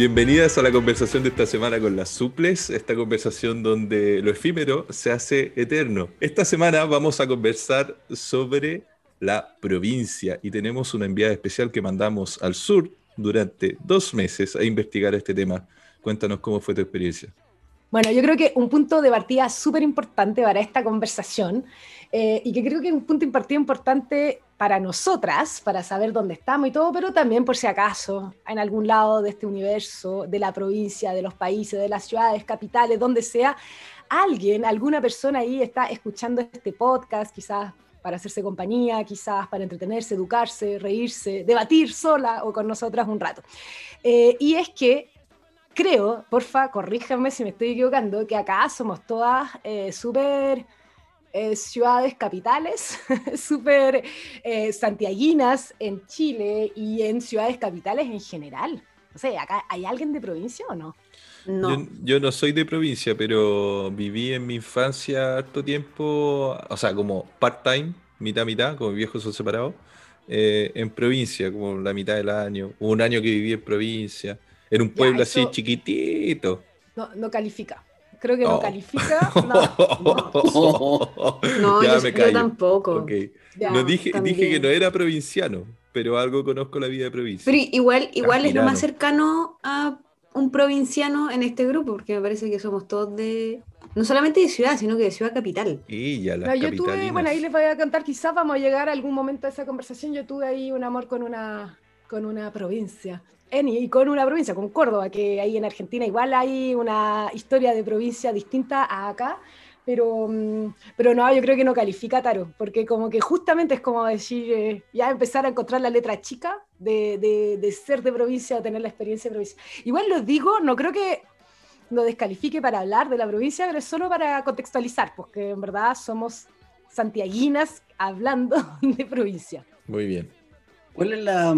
Bienvenidas a la conversación de esta semana con las suples, esta conversación donde lo efímero se hace eterno. Esta semana vamos a conversar sobre la provincia y tenemos una enviada especial que mandamos al sur durante dos meses a investigar este tema. Cuéntanos cómo fue tu experiencia. Bueno, yo creo que un punto de partida súper importante para esta conversación eh, y que creo que es un punto de partida importante para nosotras, para saber dónde estamos y todo, pero también por si acaso en algún lado de este universo, de la provincia, de los países, de las ciudades, capitales, donde sea, alguien, alguna persona ahí está escuchando este podcast, quizás para hacerse compañía, quizás para entretenerse, educarse, reírse, debatir sola o con nosotras un rato. Eh, y es que creo, porfa, corríjanme si me estoy equivocando, que acá somos todas eh, súper eh, ciudades capitales, súper eh, santiaguinas en Chile y en ciudades capitales en general. No sé, ¿acá hay alguien de provincia o no? No. Yo, no soy de provincia, pero viví en mi infancia harto tiempo, o sea, como part-time, mitad-mitad, como mis viejos son separados, en provincia, como la mitad del año. un año que viví en provincia en un pueblo así chiquitito. No, no califica. Creo que no, califica. No, no. yo, tampoco. no dije, dije que no era provinciano, pero algo conozco la vida de provincia. Pero igual, igual es lo más cercano a un provinciano en este grupo, porque me parece que somos todos de, no solamente de ciudad, sino que de ciudad capital. Y ya la yo tuve, bueno, ahí les voy a contar, quizás vamos a llegar a algún momento de esa conversación, yo tuve ahí un amor con una, con una provincia y con una provincia, con Córdoba, que ahí en Argentina igual hay una historia de provincia distinta a acá, pero, mm, pero no, yo creo que no califica Taro, porque como que justamente es como decir, eh, ya empezar a encontrar la letra chica de, de, ser de provincia o tener la experiencia de provincia. Igual lo digo, no creo que lo descalifique para hablar de la provincia, pero es solo para contextualizar, porque en verdad somos santiaguinas hablando de provincia. Muy bien. ¿Cuál es la,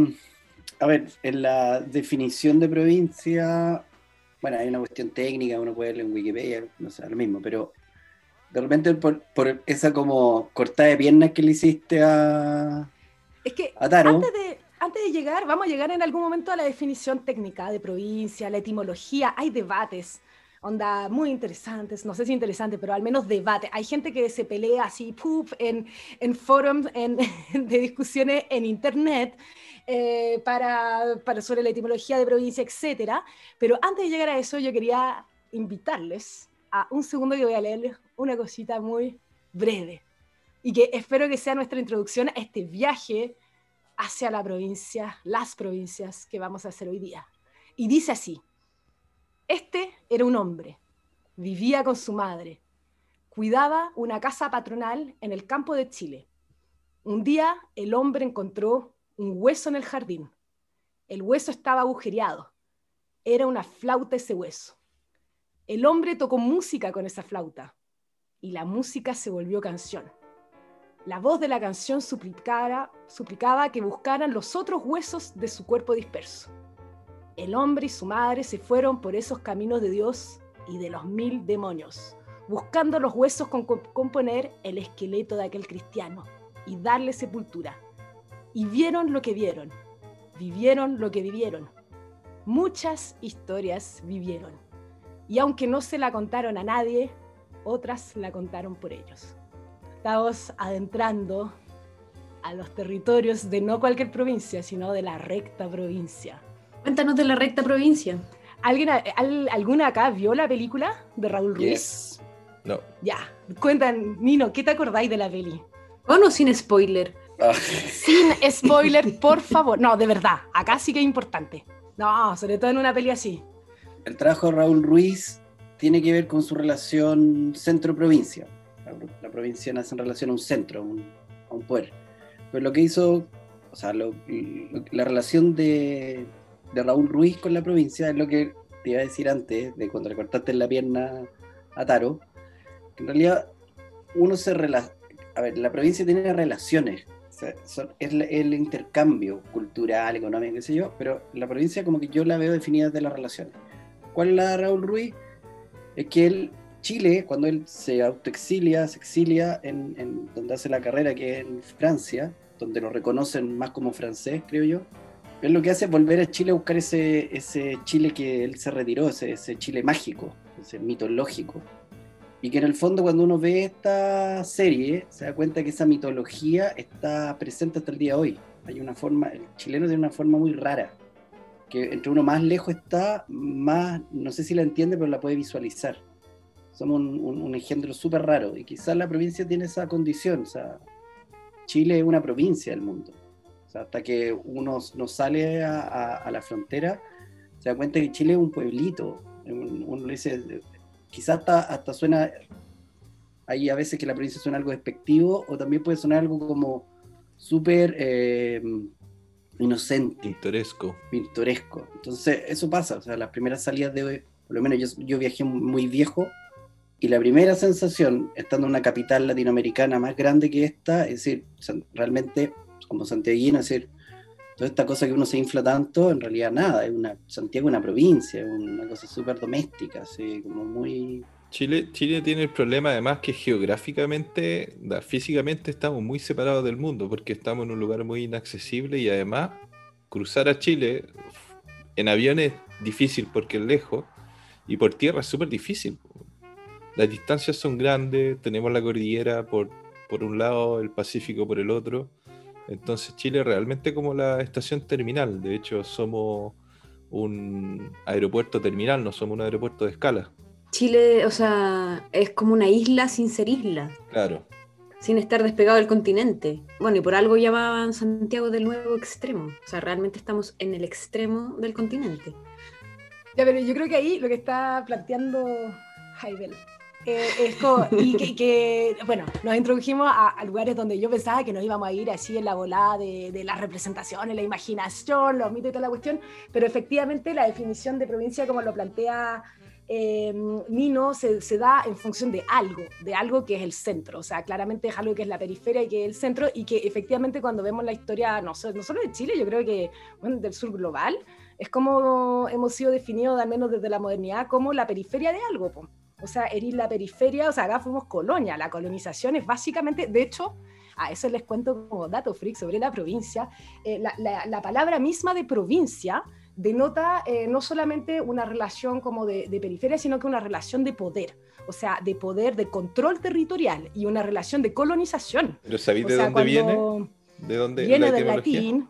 a ver, en la definición de provincia, bueno, hay una cuestión técnica, uno puede leer en Wikipedia, no sé, lo mismo, pero de repente por, esa como cortada de piernas que le hiciste a, es que Antes de, antes de llegar, vamos a llegar en algún momento a la definición técnica de provincia, la etimología, hay debates onda muy interesantes, no sé si interesantes, pero al menos debate. Hay gente que se pelea así, puff, en, en forums en, de discusiones en internet eh, para, para, sobre la etimología de provincia, etc. Pero antes de llegar a eso, yo quería invitarles a un segundo que voy a leerles una cosita muy breve y que espero que sea nuestra introducción a este viaje hacia la provincia, las provincias que vamos a hacer hoy día. Y dice así, este era un hombre, vivía con su madre, cuidaba una casa patronal en el campo de Chile. Un día el hombre encontró un hueso en el jardín. El hueso estaba agujereado. Era una flauta ese hueso. El hombre tocó música con esa flauta y la música se volvió canción. La voz de la canción suplicaba que buscaran los otros huesos de su cuerpo disperso. El hombre y su madre se fueron por esos caminos de Dios y de los mil demonios, buscando los huesos con componer el esqueleto de aquel cristiano y darle sepultura. Y vieron lo que vieron, vivieron lo que vivieron. Muchas historias vivieron. Y aunque no se la contaron a nadie, otras la contaron por ellos. Estamos adentrando a los territorios de no cualquier provincia, sino de la recta provincia Cuéntanos de la recta provincia. ¿Alguien, ¿Alguna acá vio la película de Raúl Ruiz? No. Ya, cuentan, Nino, ¿qué te acordáis de la peli? ¿O no sin spoiler? Sin spoiler, por favor. No, de verdad, acá sí que es importante. No, sobre todo en una peli así. El trabajo de Raúl Ruiz tiene que ver con su relación centro-provincia. La, provincia nace en relación a un centro, a un, a un poder. Pero lo que hizo, o sea, la relación de, Raúl Ruiz con la provincia es lo que te iba a decir antes, de cuando le cortaste la pierna a Taro, en realidad uno se a ver, la provincia tiene relaciones, es el, intercambio cultural, económico, qué sé yo, pero la provincia como que yo la veo definida de las relaciones. ¿Cuál es la de Raúl Ruiz? Es que él, Chile, cuando él se autoexilia, se exilia en, donde hace la carrera, que es en Francia, donde lo reconocen más como francés, creo yo, él lo que hace es volver a Chile a buscar ese, ese Chile que él se retiró, ese, ese Chile mágico, ese mitológico y que en el fondo cuando uno ve esta serie se da cuenta que esa mitología está presente hasta el día de hoy. Hay una forma, el chileno tiene una forma muy rara, que entre uno más lejos está, más, no sé si la entiende, pero la puede visualizar. Somos un, engendro súper raro y quizás la provincia tiene esa condición. O sea, Chile es una provincia del mundo. O sea, hasta que uno no sale a, la frontera, se da cuenta que Chile es un pueblito. Uno le dice, quizás hasta, hasta suena, hay a veces que la provincia suena algo despectivo o también puede sonar algo como súper eh, inocente. Pintoresco. Pintoresco. Entonces, eso pasa, o sea, las primeras salidas de hoy, por lo menos yo, yo viajé muy viejo y la primera sensación, estando en una capital latinoamericana más grande que esta, es decir, realmente como santiaguino, es decir, toda esta cosa que uno se infla tanto, en realidad nada, es una, Santiago es una provincia, es una cosa súper doméstica, así como muy... Chile, Chile tiene el problema además que geográficamente, físicamente estamos muy separados del mundo porque estamos en un lugar muy inaccesible y además cruzar a Chile en avión es difícil porque es lejos y por tierra es súper difícil. Las distancias son grandes, tenemos la cordillera por, por un lado, el Pacífico por el otro entonces Chile realmente como la estación terminal. De hecho, somos un aeropuerto terminal, no somos un aeropuerto de escala. Chile, o sea, es como una isla sin ser isla. Claro. Sin estar despegado del continente. Bueno, y por algo llamaban Santiago del nuevo extremo. O sea, realmente estamos en el extremo del continente. Ya, pero yo creo que ahí lo que está planteando Heidel eh, y que, bueno, nos introdujimos a, lugares donde yo pensaba que nos íbamos a ir así en la volada de, de las representaciones, la imaginación, los mitos y toda la cuestión, pero efectivamente la definición de provincia, como lo plantea eh, Nino, se, da en función de algo, de algo que es el centro, o sea, claramente es algo que es la periferia y que es el centro, y que efectivamente cuando vemos la historia, no, solo de Chile, yo creo que bueno, del sur global, es como hemos sido definidos, al menos desde la modernidad, como la periferia de algo. O sea, erir la periferia, o sea, acá fuimos colonia. La colonización es básicamente, de hecho, a eso les cuento como dato freak sobre la provincia. Eh, la, palabra misma de provincia denota eh, no solamente una relación como de, periferia, sino que una relación de poder. O sea, de poder, de control territorial y una relación de colonización. ¿Pero sabéis de dónde viene? ¿De dónde viene del latín?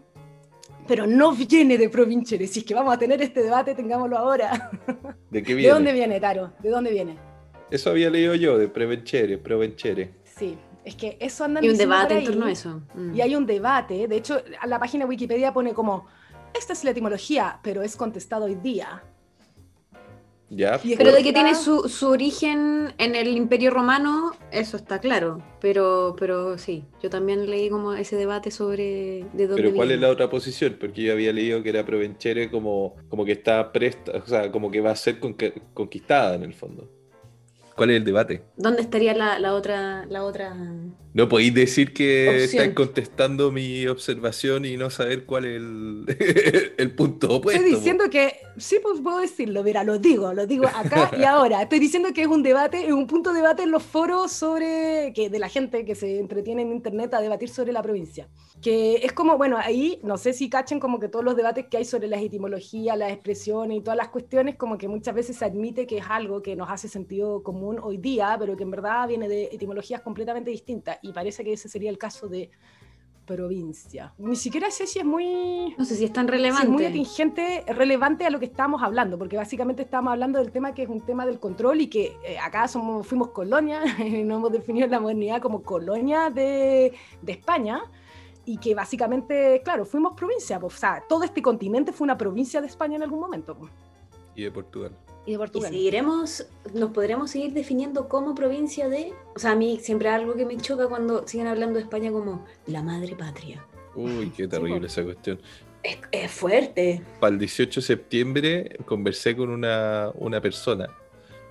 Pero no viene de Provincere. Si es que vamos a tener este debate, tengámoslo ahora. ¿De qué viene? ¿De dónde viene, Taro? ¿De dónde viene? Eso había leído yo, de Prevenchere, Provenchere. Sí, es que eso anda Y un debate en torno a eso. Mm. Y hay un debate. De hecho, la página de Wikipedia pone como, esta es la etimología, pero es contestado hoy día. Pero de que tiene su, origen en el Imperio Romano, eso está claro. Pero, pero sí, yo también leí como ese debate sobre de dónde. Pero ¿cuál es la otra posición? Porque yo había leído que era Provenchere como, como que está presta, o sea, como que va a ser conquistada en el fondo. ¿Cuál es el debate? ¿Dónde estaría la, otra, la otra? No podéis decir que estáis contestando mi observación y no saber cuál es el, el punto opuesto. Estoy diciendo que, sí, pues puedo decirlo, mira, lo digo, lo digo acá y ahora. Estoy diciendo que es un debate, es un punto de debate en los foros sobre, que de la gente que se entretiene en internet a debatir sobre la provincia. Que es como, bueno, ahí, no sé si cachen como que todos los debates que hay sobre las etimologías, las expresiones y todas las cuestiones, como que muchas veces se admite que es algo que nos hace sentido común hoy día, pero que en verdad viene de etimologías completamente distintas. Y parece que ese sería el caso de provincia. Ni siquiera sé si es muy... No sé si es tan relevante. muy atingente, relevante a lo que estamos hablando, porque básicamente estamos hablando del tema que es un tema del control y que eh, acá somos, fuimos colonia, no hemos definido la modernidad como colonia de, de España, y que básicamente, claro, fuimos provincia, o sea, todo este continente fue una provincia de España en algún momento. Y de Portugal y de Portugal. Y seguiremos, nos podremos seguir definiendo como provincia de. O sea, a mí siempre algo que me choca cuando siguen hablando de España como la madre patria. Uy, qué terrible esa cuestión. Es, fuerte. Para el 18 de septiembre conversé con una, una persona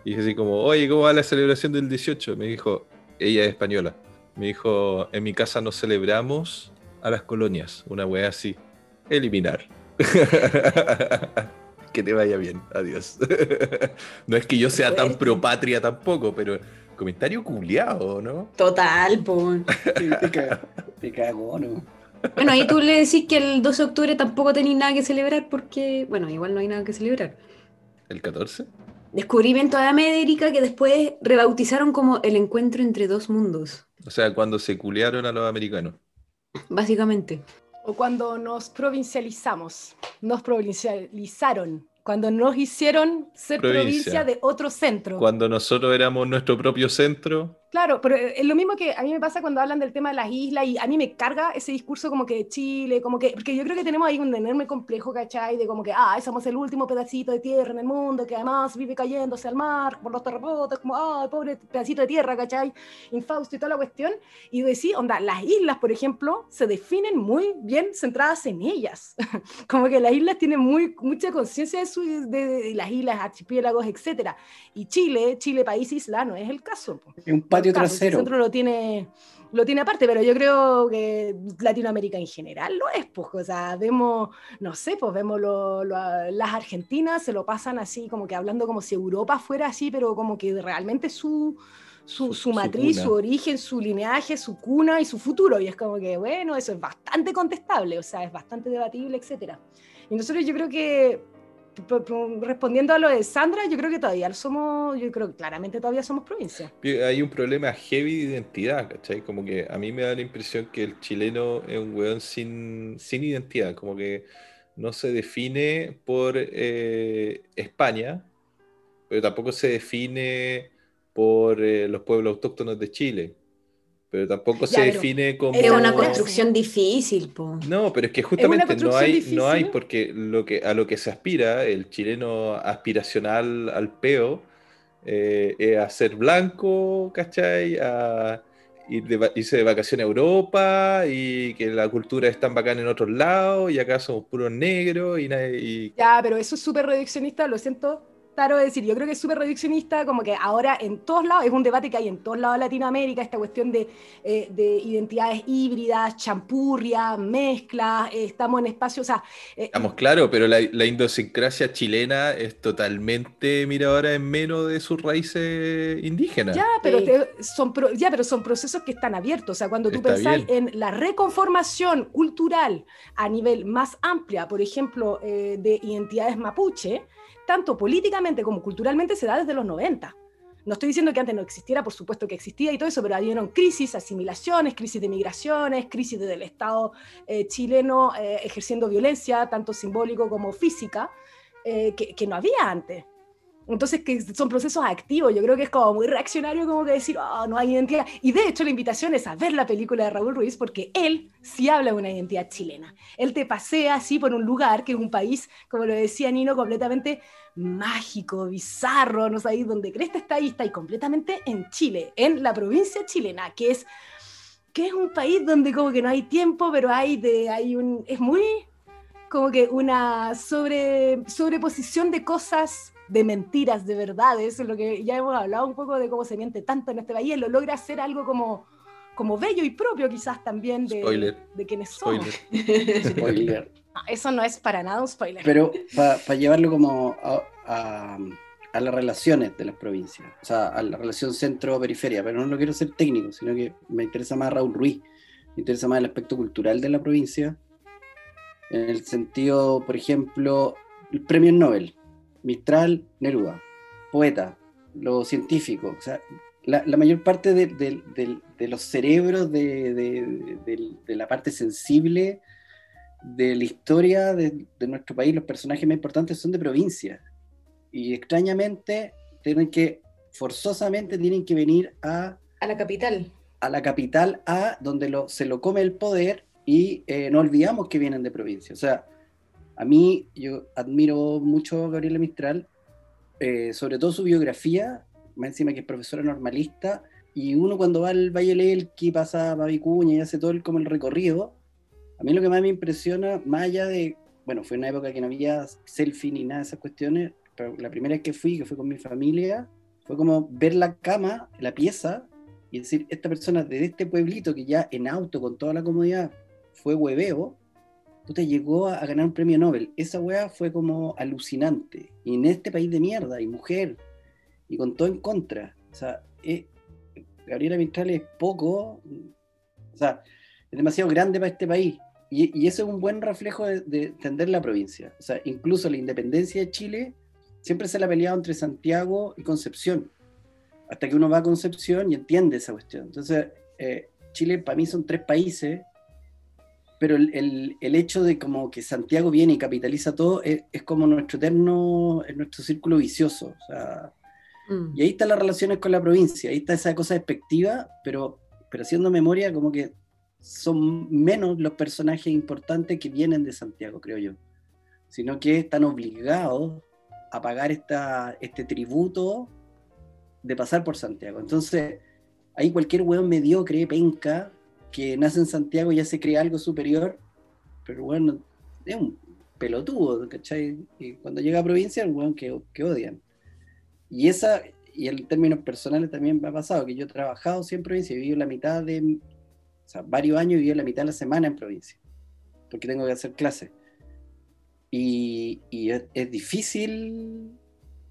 y dije así como, oye, ¿cómo va la celebración del 18? Me dijo, ella es española. Me dijo, en mi casa no celebramos a las colonias, una wea así. Eliminar. que te vaya bien, adiós. no es que yo sea tan pro patria tampoco, pero comentario culiado, ¿no? Total, po. te, cago, ¿no? Bueno, y tú le decís que el 12 de octubre tampoco tenéis nada que celebrar porque, bueno, igual no hay nada que celebrar. ¿El 14? Descubrimiento de América que después rebautizaron como el encuentro entre dos mundos. O sea, cuando se culearon a los americanos. Básicamente. O cuando nos provincializamos, nos provincializaron cuando nos hicieron ser provincia. de otro centro. Cuando nosotros éramos nuestro propio centro. Claro, pero es lo mismo que a mí me pasa cuando hablan del tema de las islas y a mí me carga ese discurso como que Chile, como que, porque yo creo que tenemos ahí un enorme complejo, ¿cachai? De como que, ah, somos el último pedacito de tierra en el mundo que además vive cayéndose al mar por los terremotos, como, ah, pobre pedacito de tierra, ¿cachai? Infausto y toda la cuestión. Y decir, onda, las islas, por ejemplo, se definen muy bien centradas en ellas. como que las islas tienen muy, mucha conciencia de, su, de, las islas, archipiélagos, etcétera. Y Chile, Chile país isla, no es el caso. Es un trasero. El centro lo tiene, lo tiene aparte, pero yo creo que Latinoamérica en general lo es, pues, o sea, vemos, no sé, pues vemos las argentinas, se lo pasan así, como que hablando como si Europa fuera así, pero como que realmente su, su, su, matriz, su, origen, su lineaje, su cuna y su futuro, y es como que, bueno, eso es bastante contestable, o sea, es bastante debatible, etcétera. Y nosotros yo creo que respondiendo a lo de Sandra, yo creo que todavía somos, yo creo que claramente todavía somos provincia. Hay un problema heavy de identidad, ¿cachai? Como que a mí me da la impresión que el chileno es un weón sin, sin identidad, como que no se define por eh, España, pero tampoco se define por eh, los pueblos autóctonos de Chile pero tampoco se define como... Es una construcción difícil, po. No, pero es que justamente no hay, no hay, porque lo que, a lo que se aspira, el chileno aspiracional al peo, eh, es a ser blanco, ¿cachai? A ir de, irse de vacaciones a Europa y que la cultura es tan bacana en otros lados y acá somos puros negros y, y... Ya, pero eso es súper reduccionista, lo siento, Claro, es decir, yo creo que es súper reduccionista, como que ahora en todos lados, es un debate que hay en todos lados de Latinoamérica, esta cuestión de, eh, de identidades híbridas, champurria, mezclas, eh, estamos en espacios, o sea... Eh, estamos claro, pero la, la, idiosincrasia chilena es totalmente, mira ahora, en menos de sus raíces indígenas. Ya, pero, son, ya, pero son procesos que están abiertos, o sea, cuando tú pensás en la reconformación cultural a nivel más amplia, por ejemplo, de identidades mapuche, tanto políticamente como culturalmente se da desde los 90. No estoy diciendo que antes no existiera, por supuesto que existía y todo eso, pero habían crisis, asimilaciones, crisis de migraciones, crisis del Estado eh, chileno eh, ejerciendo violencia, tanto simbólico como física, eh, que, no había antes. Entonces, que son procesos activos, yo creo que es como muy reaccionario como que decir, oh, no hay identidad. Y de hecho la invitación es a ver la película de Raúl Ruiz porque él sí habla de una identidad chilena. Él te pasea así por un lugar que es un país, como lo decía Nino, completamente mágico, bizarro, no sabéis dónde Cresta está ahí, está ahí completamente en Chile, en la provincia chilena, que es, que es un país donde como que no hay tiempo, pero hay, de, hay un, es muy como que una sobre, sobreposición de cosas de mentiras, de verdades, lo que ya hemos hablado un poco de cómo se miente tanto en este país, lo logra hacer algo como, como bello y propio quizás también de, de quienes somos. Spoiler. eso no es para nada un spoiler. Pero para llevarlo como a, a, las relaciones de las provincias, o sea, a la relación centro-periferia, pero no lo quiero ser técnico, sino que me interesa más Raúl Ruiz, me interesa más el aspecto cultural de la provincia, en el sentido, por ejemplo, el premio Nobel Mistral, Neruda, poeta, los científicos, o sea, la, mayor parte de, los cerebros de, la parte sensible de la historia de, nuestro país, los personajes más importantes son de provincia. Y extrañamente tienen que, forzosamente tienen que venir a... A la capital. A la capital, a donde lo, se lo come el poder y eh, no olvidamos que vienen de provincia. O sea, a mí, yo admiro mucho a Gabriela Mistral, eh, sobre todo su biografía, más encima que es profesora normalista, y uno cuando va al Valle Lelqui, pasa a Babicuña y hace todo el, como el recorrido, a mí lo que más me impresiona, más allá de, bueno, fue una época que no había selfie ni nada de esas cuestiones, pero la primera vez que fui, que fue con mi familia, fue como ver la cama, la pieza, y decir, esta persona de este pueblito que ya en auto, con toda la comodidad, fue hueveo, te llegó a, ganar un premio Nobel. Esa weá fue como alucinante. Y en este país de mierda, y mujer, y con todo en contra. O sea, Gabriela Mistral es poco, o sea, es demasiado grande para este país. Y, y eso es un buen reflejo de, de, entender la provincia. O sea, incluso la independencia de Chile siempre se la ha peleado entre Santiago y Concepción hasta que uno va a Concepción y entiende esa cuestión. Entonces, eh, Chile para mí son tres países, pero el, el, hecho de como que Santiago viene y capitaliza todo es, es como nuestro eterno, es nuestro círculo vicioso. O sea, mm. Y ahí están las relaciones con la provincia, ahí está esa cosa despectiva, pero, pero haciendo memoria como que son menos los personajes importantes que vienen de Santiago, creo yo, sino que están obligados a pagar esta, este tributo de pasar por Santiago. Entonces, ahí cualquier weón mediocre, penca, que nace en Santiago ya se cree algo superior, pero bueno, es un pelotudo, ¿cachai? Y cuando llega a provincia, el weón que, que odian. Y esa, y en términos personales también me ha pasado, que yo he trabajado siempre en provincia, he vivido la mitad de, o sea, varios años he vivido la mitad de la semana en provincia, porque tengo que hacer clases. Y, y es difícil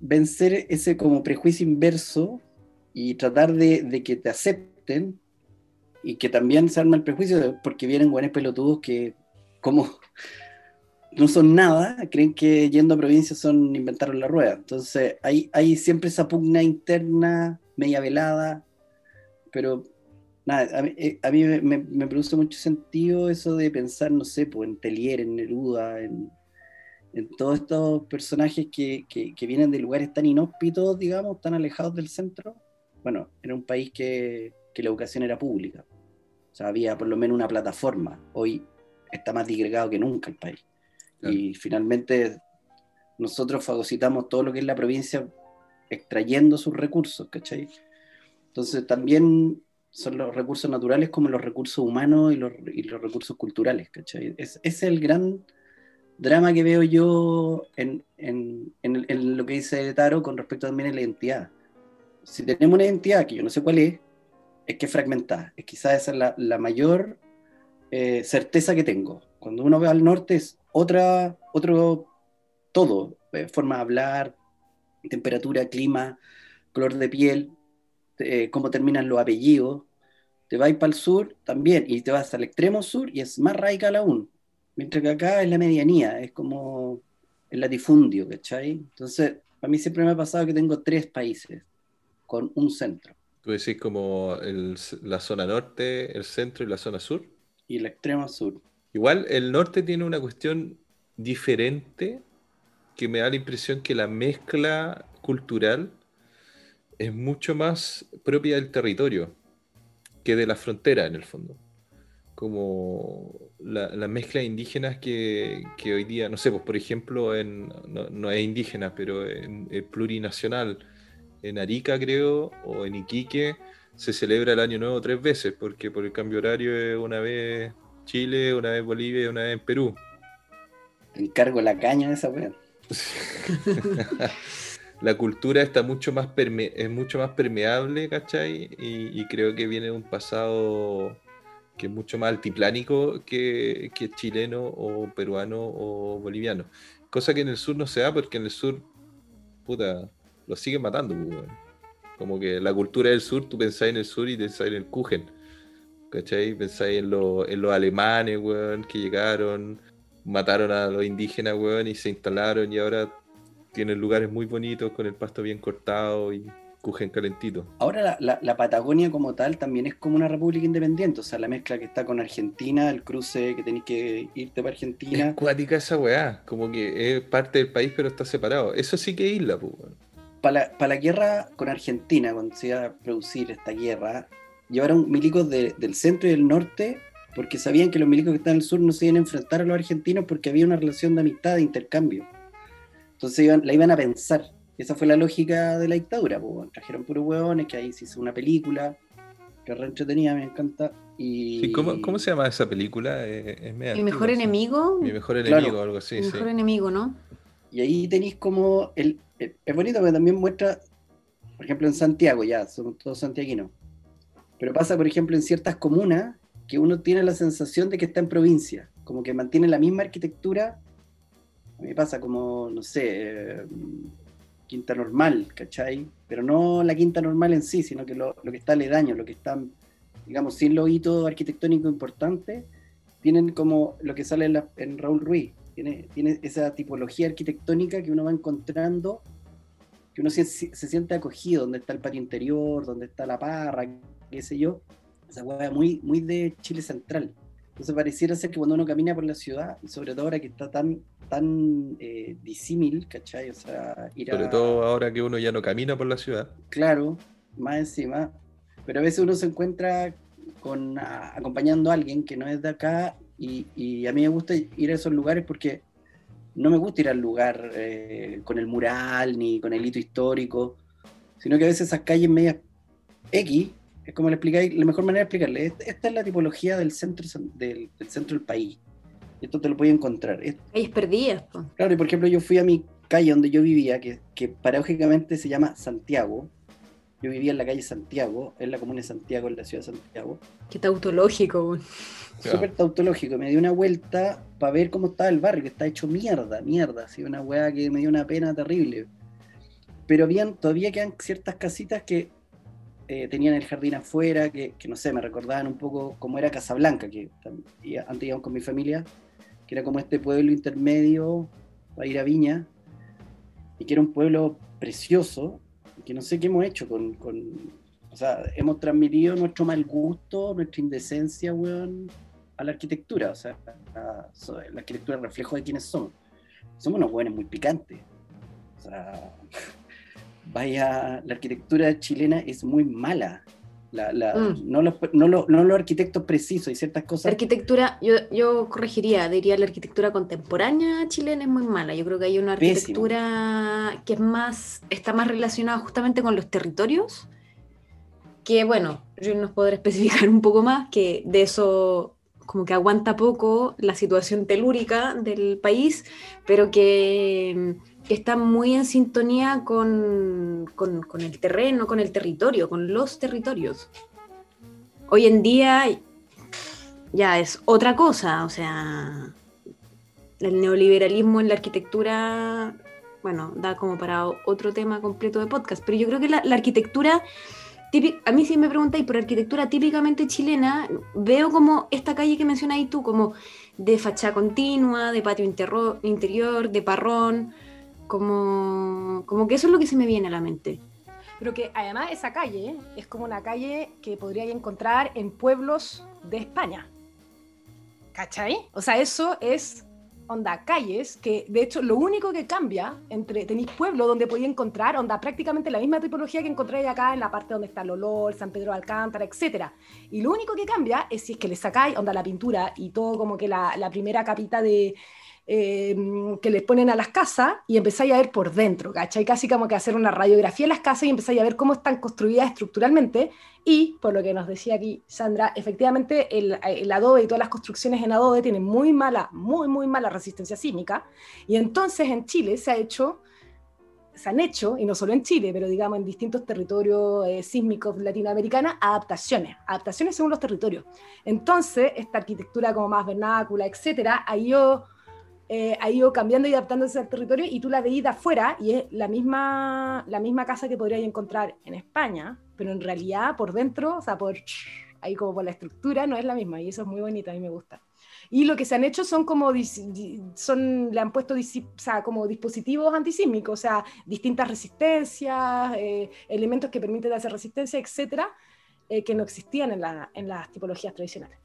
vencer ese como prejuicio inverso y tratar de, que te acepten y que también se arma el prejuicio porque vienen buenos pelotudos que como no son nada, creen que yendo a provincia son inventaron la rueda. Entonces hay, hay siempre esa pugna interna, media velada, pero nada, a mí, eh, me, me, produce mucho sentido eso de pensar, no sé, pues, en Telier, en Neruda, en, en todos estos personajes que, que, vienen de lugares tan inhóspitos, digamos, tan alejados del centro. Bueno, era un país que, que, la educación era pública. O sea, había por lo menos una plataforma. Hoy está más digregado que nunca el país. Y finalmente nosotros fagocitamos todo lo que es la provincia extrayendo sus recursos, ¿cachai? Entonces también son los recursos naturales como los recursos humanos y los, y los recursos culturales, ¿cachai? Es, es el gran drama que veo yo en, en, en, lo que dice Taro con respecto también a la identidad. Si tenemos una identidad que yo no sé cuál es, es que es fragmentada. Es quizás esa es la, mayor eh, certeza que tengo. Cuando uno ve al norte es otra, otro todo, eh, forma de hablar, temperatura, clima, color de piel, eh, cómo terminan los apellidos. Te vas para el sur también y te vas al extremo sur y es más radical aún Mientras que acá es la medianía, es como el latifundio, ¿cachai? Entonces, a mí siempre me ha pasado que tengo tres países con un centro. ¿Tú decís como la zona norte, el centro y la zona sur? Y el extremo sur. Igual el norte tiene una cuestión diferente que me da la impresión que la mezcla cultural es mucho más propia del territorio que de la frontera en el fondo como la, la mezcla de indígenas que, que, hoy día, no sé, pues por ejemplo, en, no, es indígena, pero en, plurinacional, en Arica creo, o en Iquique, se celebra el año nuevo tres veces, porque por el cambio horario es una vez Chile, una vez Bolivia y una vez en Perú. Encargo la caña de esa wea. la cultura está mucho más es mucho más permeable, ¿cachai? Y, y creo que viene de un pasado que es mucho más altiplánico que, chileno o peruano o boliviano. Cosa que en el sur no se da porque en el sur, puta, lo siguen matando. Pues, Como que la cultura del sur, tú pensáis en el sur y pensáis en el Kuchen. ¿Cachai? Pensáis en, en los alemanes, weón, que llegaron, mataron a los indígenas, weón, y se instalaron y ahora tienen lugares muy bonitos con el pasto bien cortado y Cujen calentito. Ahora la, Patagonia como tal también es como una república independiente, o sea, la mezcla que está con Argentina, el cruce que tenéis que irte para Argentina. Es cuática esa weá, como que es parte del país pero está separado. Eso sí que es isla, pues. Para la, la, guerra con Argentina, cuando se iba a producir esta guerra, llevaron milicos del centro y del norte porque sabían que los milicos que están en el sur no se iban a enfrentar a los argentinos porque había una relación de amistad, de intercambio. Entonces iban, la iban a pensar esa fue la lógica de la dictadura, pues, trajeron puros huevones, que ahí se hizo una película, que re entretenida, me encanta. Y... ¿cómo, se llama esa película? Eh, ¿Mi mejor enemigo? Mi mejor enemigo, algo así. Mi mejor enemigo, ¿no? Y ahí tenéis como, el, es bonito porque también muestra, por ejemplo en Santiago ya, somos todos santiaguinos, Pero pasa, por ejemplo, en ciertas comunas que uno tiene la sensación de que está en provincia, como que mantiene la misma arquitectura. A mí pasa como, no sé, eh, quinta normal, ¿cachai? Pero no la quinta normal en sí, sino que lo, que está aledaño, lo que está, digamos, sin los hitos arquitectónicos importantes, tienen como lo que sale en, Raúl Ruiz, tiene, tiene esa tipología arquitectónica que uno va encontrando, que uno se, se siente acogido, donde está el patio interior, donde está la parra, qué sé yo, esa hueá muy, muy de Chile Central. Entonces pareciera ser que cuando uno camina por la ciudad, y sobre todo ahora que está tan, tan eh, disímil, ¿cachai? O sea, ir Sobre todo ahora que uno ya no camina por la ciudad. Claro, más encima. Pero a veces uno se encuentra con acompañando a alguien que no es de acá y, y, a mí me gusta ir a esos lugares porque no me gusta ir al lugar eh, con el mural ni con el hito histórico, sino que a veces esas calles medias X es como le explicáis, la mejor manera de explicarle, esta, es la tipología del centro del, centro del país. Esto te lo puedes encontrar. Calles perdidas. Claro, y por ejemplo, yo fui a mi calle donde yo vivía, que, que paradójicamente se llama Santiago. Yo vivía en la calle Santiago, en la comuna de Santiago, en la ciudad de Santiago. Qué tautológico, Súper tautológico. Me dio una vuelta para ver cómo estaba el barrio, que está hecho mierda, mierda. Así, una weá que me dio una pena terrible. Pero bien, todavía quedan ciertas casitas que eh, tenían el jardín afuera, que, no sé, me recordaban un poco cómo era Casablanca, que antes íbamos con mi familia, que era como este pueblo intermedio para ir a Viña, y que era un pueblo precioso, que no sé qué hemos hecho con, o sea, hemos transmitido nuestro mal gusto, nuestra indecencia, weón, a la arquitectura, o sea, la arquitectura es reflejo de quiénes somos. Somos unos buenos muy picantes. O sea, vaya, la arquitectura chilena es muy mala. Mm. no, los, no, los, arquitectos precisos y ciertas cosas. La arquitectura, yo, yo corregiría, diría la arquitectura contemporánea chilena es muy mala. Yo creo que hay una arquitectura que es más, está más relacionada justamente con los territorios, que bueno, yo nos podré especificar un poco más, que de eso como que aguanta poco la situación telúrica del país, pero que que está muy en sintonía con, el terreno, con el territorio, con los territorios. Hoy en día ya es otra cosa, o sea, el neoliberalismo en la arquitectura, bueno, da como para otro tema completo de podcast, pero yo creo que la, arquitectura, a mí si me preguntáis por arquitectura típicamente chilena, veo como esta calle que mencionáis tú, como de fachada continua, de patio interior, de parrón, como, como que eso es lo que se me viene a la mente. Pero que además esa calle es como una calle que podría encontrar en pueblos de España. ¿Cachai? O sea, eso es onda calles, que de hecho lo único que cambia entre tenéis pueblo donde podéis encontrar onda prácticamente la misma tipología que encontráis acá en la parte donde está Lolol, San Pedro de Alcántara, etc. Y lo único que cambia es si es que le sacáis onda la pintura y todo como que la, la primera capita de, Em, que les ponen a las casas y empezáis a ver por dentro, ¿cachai? Casi como que hacer una radiografía de las casas y empezáis a ver cómo están construidas estructuralmente. Y, por lo que nos decía aquí Sandra, efectivamente el, el adobe y todas las construcciones en adobe tienen muy mala, muy, muy mala resistencia sísmica. Y entonces en Chile se ha hecho se han hecho, y no solo en Chile, pero digamos en distintos territorios eh, sísmicos latinoamericanos, adaptaciones, adaptaciones según los territorios. Entonces, esta arquitectura como más vernácula, etcétera, ha ido eh, ha ido cambiando y adaptándose al territorio y tú la veis de afuera y es la misma, la misma casa que podrías encontrar en España, pero en realidad por dentro, o sea, por ahí como por la estructura, no es la misma y eso es muy bonito, a mí me gusta. Y lo que se han hecho son como, son, le han puesto o sea, como dispositivos antisísmicos, o sea, distintas resistencias, eh, elementos que permiten hacer resistencia, etcétera, eh, que no existían en, la, en las tipologías tradicionales.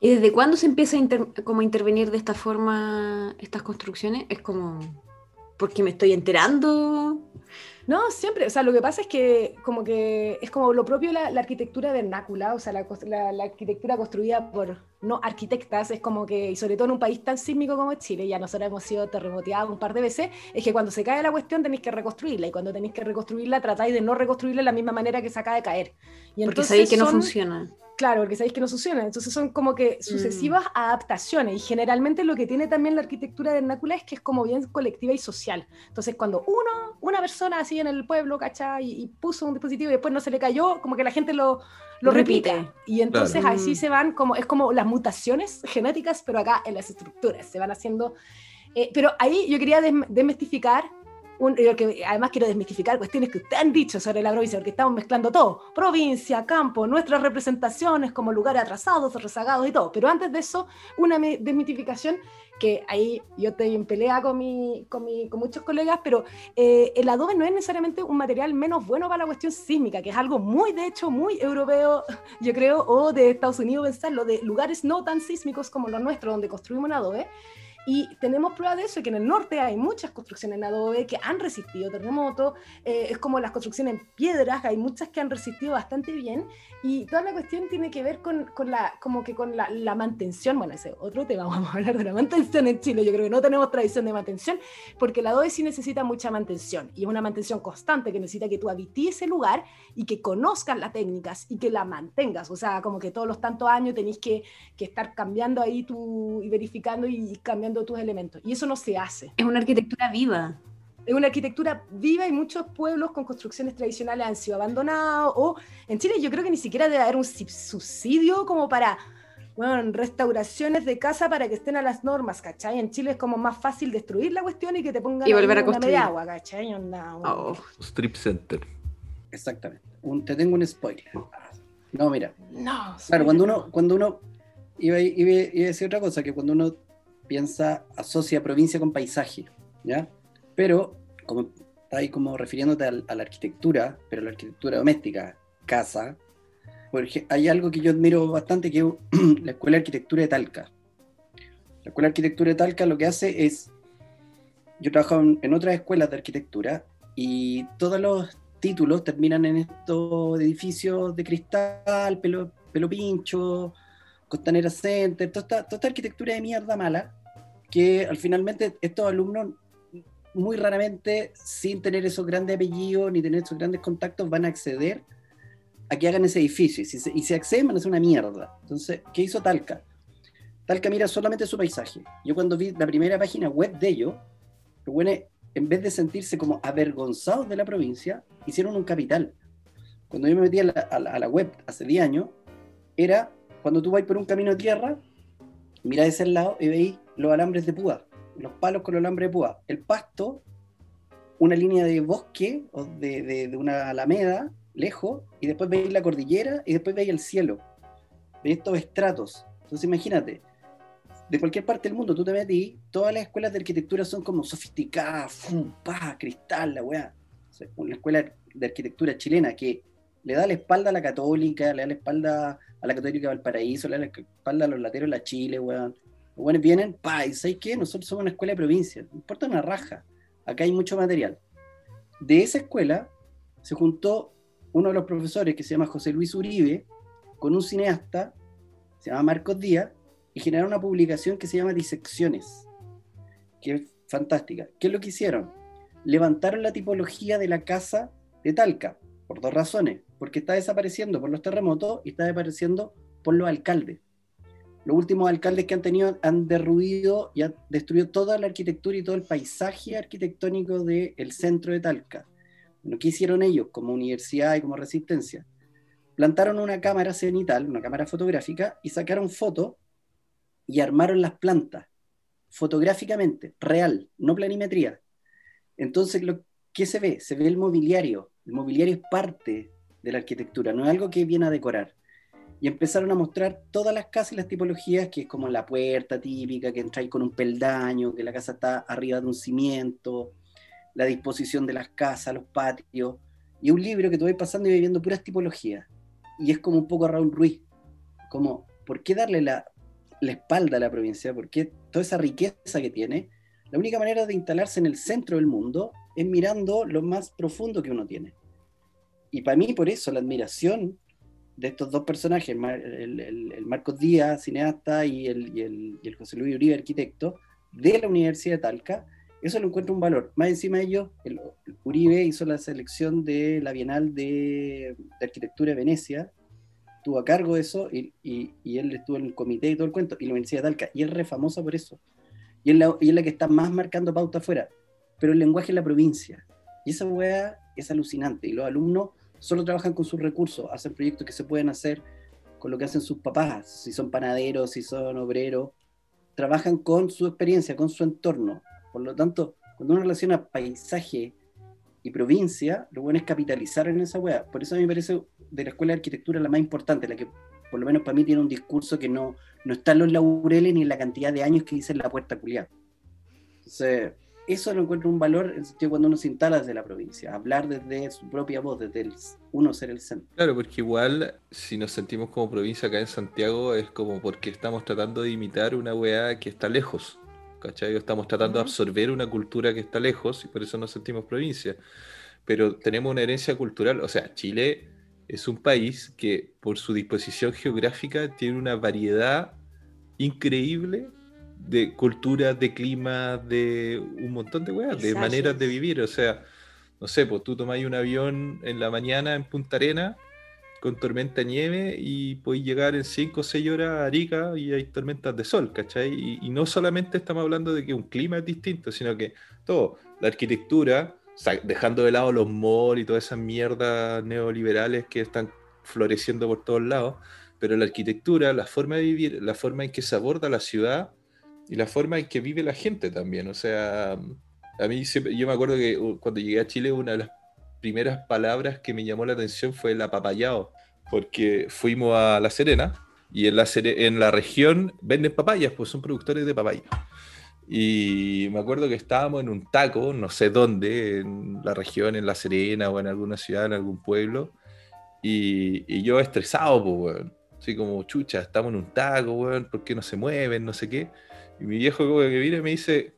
¿Y desde cuándo se empieza a como intervenir de esta forma estas construcciones? Es como, porque me estoy enterando. No, siempre, o sea, lo que pasa es que como que es como lo propio la, la arquitectura vernácula, o sea, la, la, arquitectura construida por no arquitectas, es como que, y sobre todo en un país tan sísmico como Chile, ya nosotros hemos sido terremoteados un par de veces, es que cuando se cae la cuestión tenéis que reconstruirla, y cuando tenéis que reconstruirla tratáis de no reconstruirla de la misma manera que se acaba de caer. Y Porque sabéis que no funciona. Claro, porque sabéis que no suceden. Entonces son como que mm. sucesivas adaptaciones. Y generalmente lo que tiene también la arquitectura vernácula es que es como bien colectiva y social. Entonces cuando uno, una persona así en el pueblo, ¿cachai? Y, puso un dispositivo y después no se le cayó, como que la gente lo, lo repite. Y entonces así mm. se van como, es como las mutaciones genéticas, pero acá en las estructuras. Se van haciendo... Eh, pero ahí yo quería desmistificar que además quiero desmitificar cuestiones que ustedes han dicho sobre la provincia, porque estamos mezclando todo, provincia, campo, nuestras representaciones como lugares atrasados, rezagados y todo. Pero antes de eso, una desmitificación que ahí yo estoy en pelea con, mi, con, mi, con muchos colegas, pero eh, el adobe no es necesariamente un material menos bueno para la cuestión sísmica, que es algo muy, de hecho, muy europeo, yo creo, o de Estados Unidos pensarlo, de lugares no tan sísmicos como los nuestros, donde construimos un adobe. Y tenemos prueba de eso, que en el norte hay muchas construcciones en adobe que han resistido terremotos, eh, es como las construcciones en piedras, hay muchas que han resistido bastante bien, y toda la cuestión tiene que ver con, con la, como que con la, la, mantención, bueno, ese otro tema, vamos a hablar de la mantención en Chile, yo creo que no tenemos tradición de mantención, porque el adobe sí necesita mucha mantención, y es una mantención constante que necesita que tú habites ese lugar y que conozcas las técnicas y que la mantengas, o sea, como que todos los tantos años tenéis que, que estar cambiando ahí tú y verificando y cambiando tus elementos. Y eso no se hace. Es una arquitectura viva. Es una arquitectura viva y muchos pueblos con construcciones tradicionales han sido abandonados. O en Chile yo creo que ni siquiera debe haber un subsidio como para bueno, restauraciones de casa para que estén a las normas, ¿cachai? En Chile es como más fácil destruir la cuestión y que te pongan y volver a construir. agua, ¿cachai? Oh, strip center. Exactamente. te tengo un spoiler. No, mira. No. Claro, cuando uno, cuando uno iba, iba, iba, a decir otra cosa, que cuando uno piensa, asocia provincia con paisaje, ¿ya? Pero, como está ahí como refiriéndote a, la arquitectura, pero la arquitectura doméstica, casa, porque hay algo que yo admiro bastante, que es la Escuela de Arquitectura de Talca. La Escuela de Arquitectura de Talca lo que hace es, yo trabajo en, otras escuelas de arquitectura y todos los títulos terminan en estos edificios de cristal, pelo, pelo pincho, Costanera Center, toda toda esta arquitectura de mierda mala, que al finalmente estos alumnos muy raramente, sin tener esos grandes apellidos ni tener esos grandes contactos, van a acceder a que hagan ese edificio. Y si, y si acceden, van a hacer una mierda. Entonces, ¿qué hizo Talca? Talca mira solamente su paisaje. Yo cuando vi la primera página web de ellos, los buenos, en vez de sentirse como avergonzados de la provincia, hicieron un capital. Cuando yo me metí a la, a la web hace 10 años, era cuando tú vas por un camino de tierra, mirá ese lado y veis los alambres de púa, los palos con los alambres de púa, el pasto, una línea de bosque o de, de, una alameda lejos, y después veis la cordillera y después veis el cielo. Veis estos estratos. Entonces imagínate, de cualquier parte del mundo tú te metís, todas las escuelas de arquitectura son como sofisticadas, fum, pa, cristal, la weá. una escuela de arquitectura chilena que le da la espalda a la católica, le da la espalda a la católica Valparaíso, le da la espalda a los lateros de la Chile, weón. Los buenos vienen, pa, y ¿sabes qué? Nosotros somos una escuela de provincia, no importa una raja, acá hay mucho material. De esa escuela se juntó uno de los profesores que se llama José Luis Uribe con un cineasta, se llama Marcos Díaz, y generaron una publicación que se llama Disecciones, que es fantástica. ¿Qué es lo que hicieron? Levantaron la tipología de la casa de Talca, por dos razones porque está desapareciendo por los terremotos y está desapareciendo por los alcaldes. Los últimos alcaldes que han tenido han derruido y han destruido toda la arquitectura y todo el paisaje arquitectónico del centro de Talca. Bueno, ¿Qué hicieron ellos como universidad y como resistencia? Plantaron una cámara cenital, una cámara fotográfica, y sacaron fotos y armaron las plantas fotográficamente, real, no planimetría. Entonces, lo, ¿qué se ve? Se ve el mobiliario. El mobiliario es parte de la arquitectura, no es algo que viene a decorar. Y empezaron a mostrar todas las casas y las tipologías, que es como la puerta típica, que entráis con un peldaño, que la casa está arriba de un cimiento, la disposición de las casas, los patios. Y un libro que te voy pasando y viendo puras tipologías. Y es como un poco Raúl Ruiz, como, ¿por qué darle la, la espalda a la provincia? ¿Por qué toda esa riqueza que tiene? La única manera de instalarse en el centro del mundo es mirando lo más profundo que uno tiene y para mí, por eso, la admiración de estos dos personajes, el, Marcos Díaz, cineasta, y el, José Luis Uribe, arquitecto, de la Universidad de Talca, eso lo encuentro un valor. Más encima de ellos, el, Uribe hizo la selección de la Bienal de, Arquitectura de Venecia, estuvo a cargo de eso y, él estuvo en el comité y todo el cuento, y la Universidad de Talca, y es re famosa por eso. Y es, la, y es la que está más marcando pauta afuera, pero el lenguaje es la provincia. Y esa weá es alucinante. Y los alumnos solo trabajan con sus recursos, hacen proyectos que se pueden hacer con lo que hacen sus papás, si son panaderos, si son obreros, trabajan con su experiencia, con su entorno. Por lo tanto, cuando uno relaciona paisaje y provincia, lo bueno es capitalizar en esa weá. Por eso a mí me parece de la escuela de arquitectura la más importante, la que por lo menos para mí tiene un discurso que no, no está en los laureles ni en la cantidad de años que dice en la puerta culiada. Entonces, eso lo encuentro un valor en el sentido cuando uno se instala desde la provincia, hablar desde su propia voz, desde el, uno ser el centro. Claro, porque igual si nos sentimos como provincia acá en Santiago es como porque estamos tratando de imitar una weá que está lejos, ¿cachai? Estamos tratando de absorber una cultura que está lejos y por eso nos sentimos provincia. Pero tenemos una herencia cultural, o sea, Chile es un país que por su disposición geográfica tiene una variedad increíble de cultura, de clima, de un montón de weas, de maneras de vivir. O sea, no sé, pues tú tomáis un avión en la mañana en Punta Arena con tormenta nieve y podéis llegar en 5 o 6 horas a Arica y hay tormentas de sol, ¿cachai? Y, y, no solamente estamos hablando de que un clima es distinto, sino que todo, la arquitectura, dejando de lado los malls y todas esas mierdas neoliberales que están floreciendo por todos lados, pero la arquitectura, la forma de vivir, la forma en que se aborda la ciudad, y la forma en que vive la gente también. O sea, a mí yo me acuerdo que cuando llegué a Chile una de las primeras palabras que me llamó la atención fue el apapayado, porque fuimos a La Serena y en la, en la región venden papayas, pues son productores de papaya. Y me acuerdo que estábamos en un taco, no sé dónde, en la región, en La Serena o en alguna ciudad, en algún pueblo, y, yo estresado, pues, Así como, chucha, estamos en un taco, weón, ¿por qué no se mueven? No sé qué. Y mi viejo como que viene y me dice,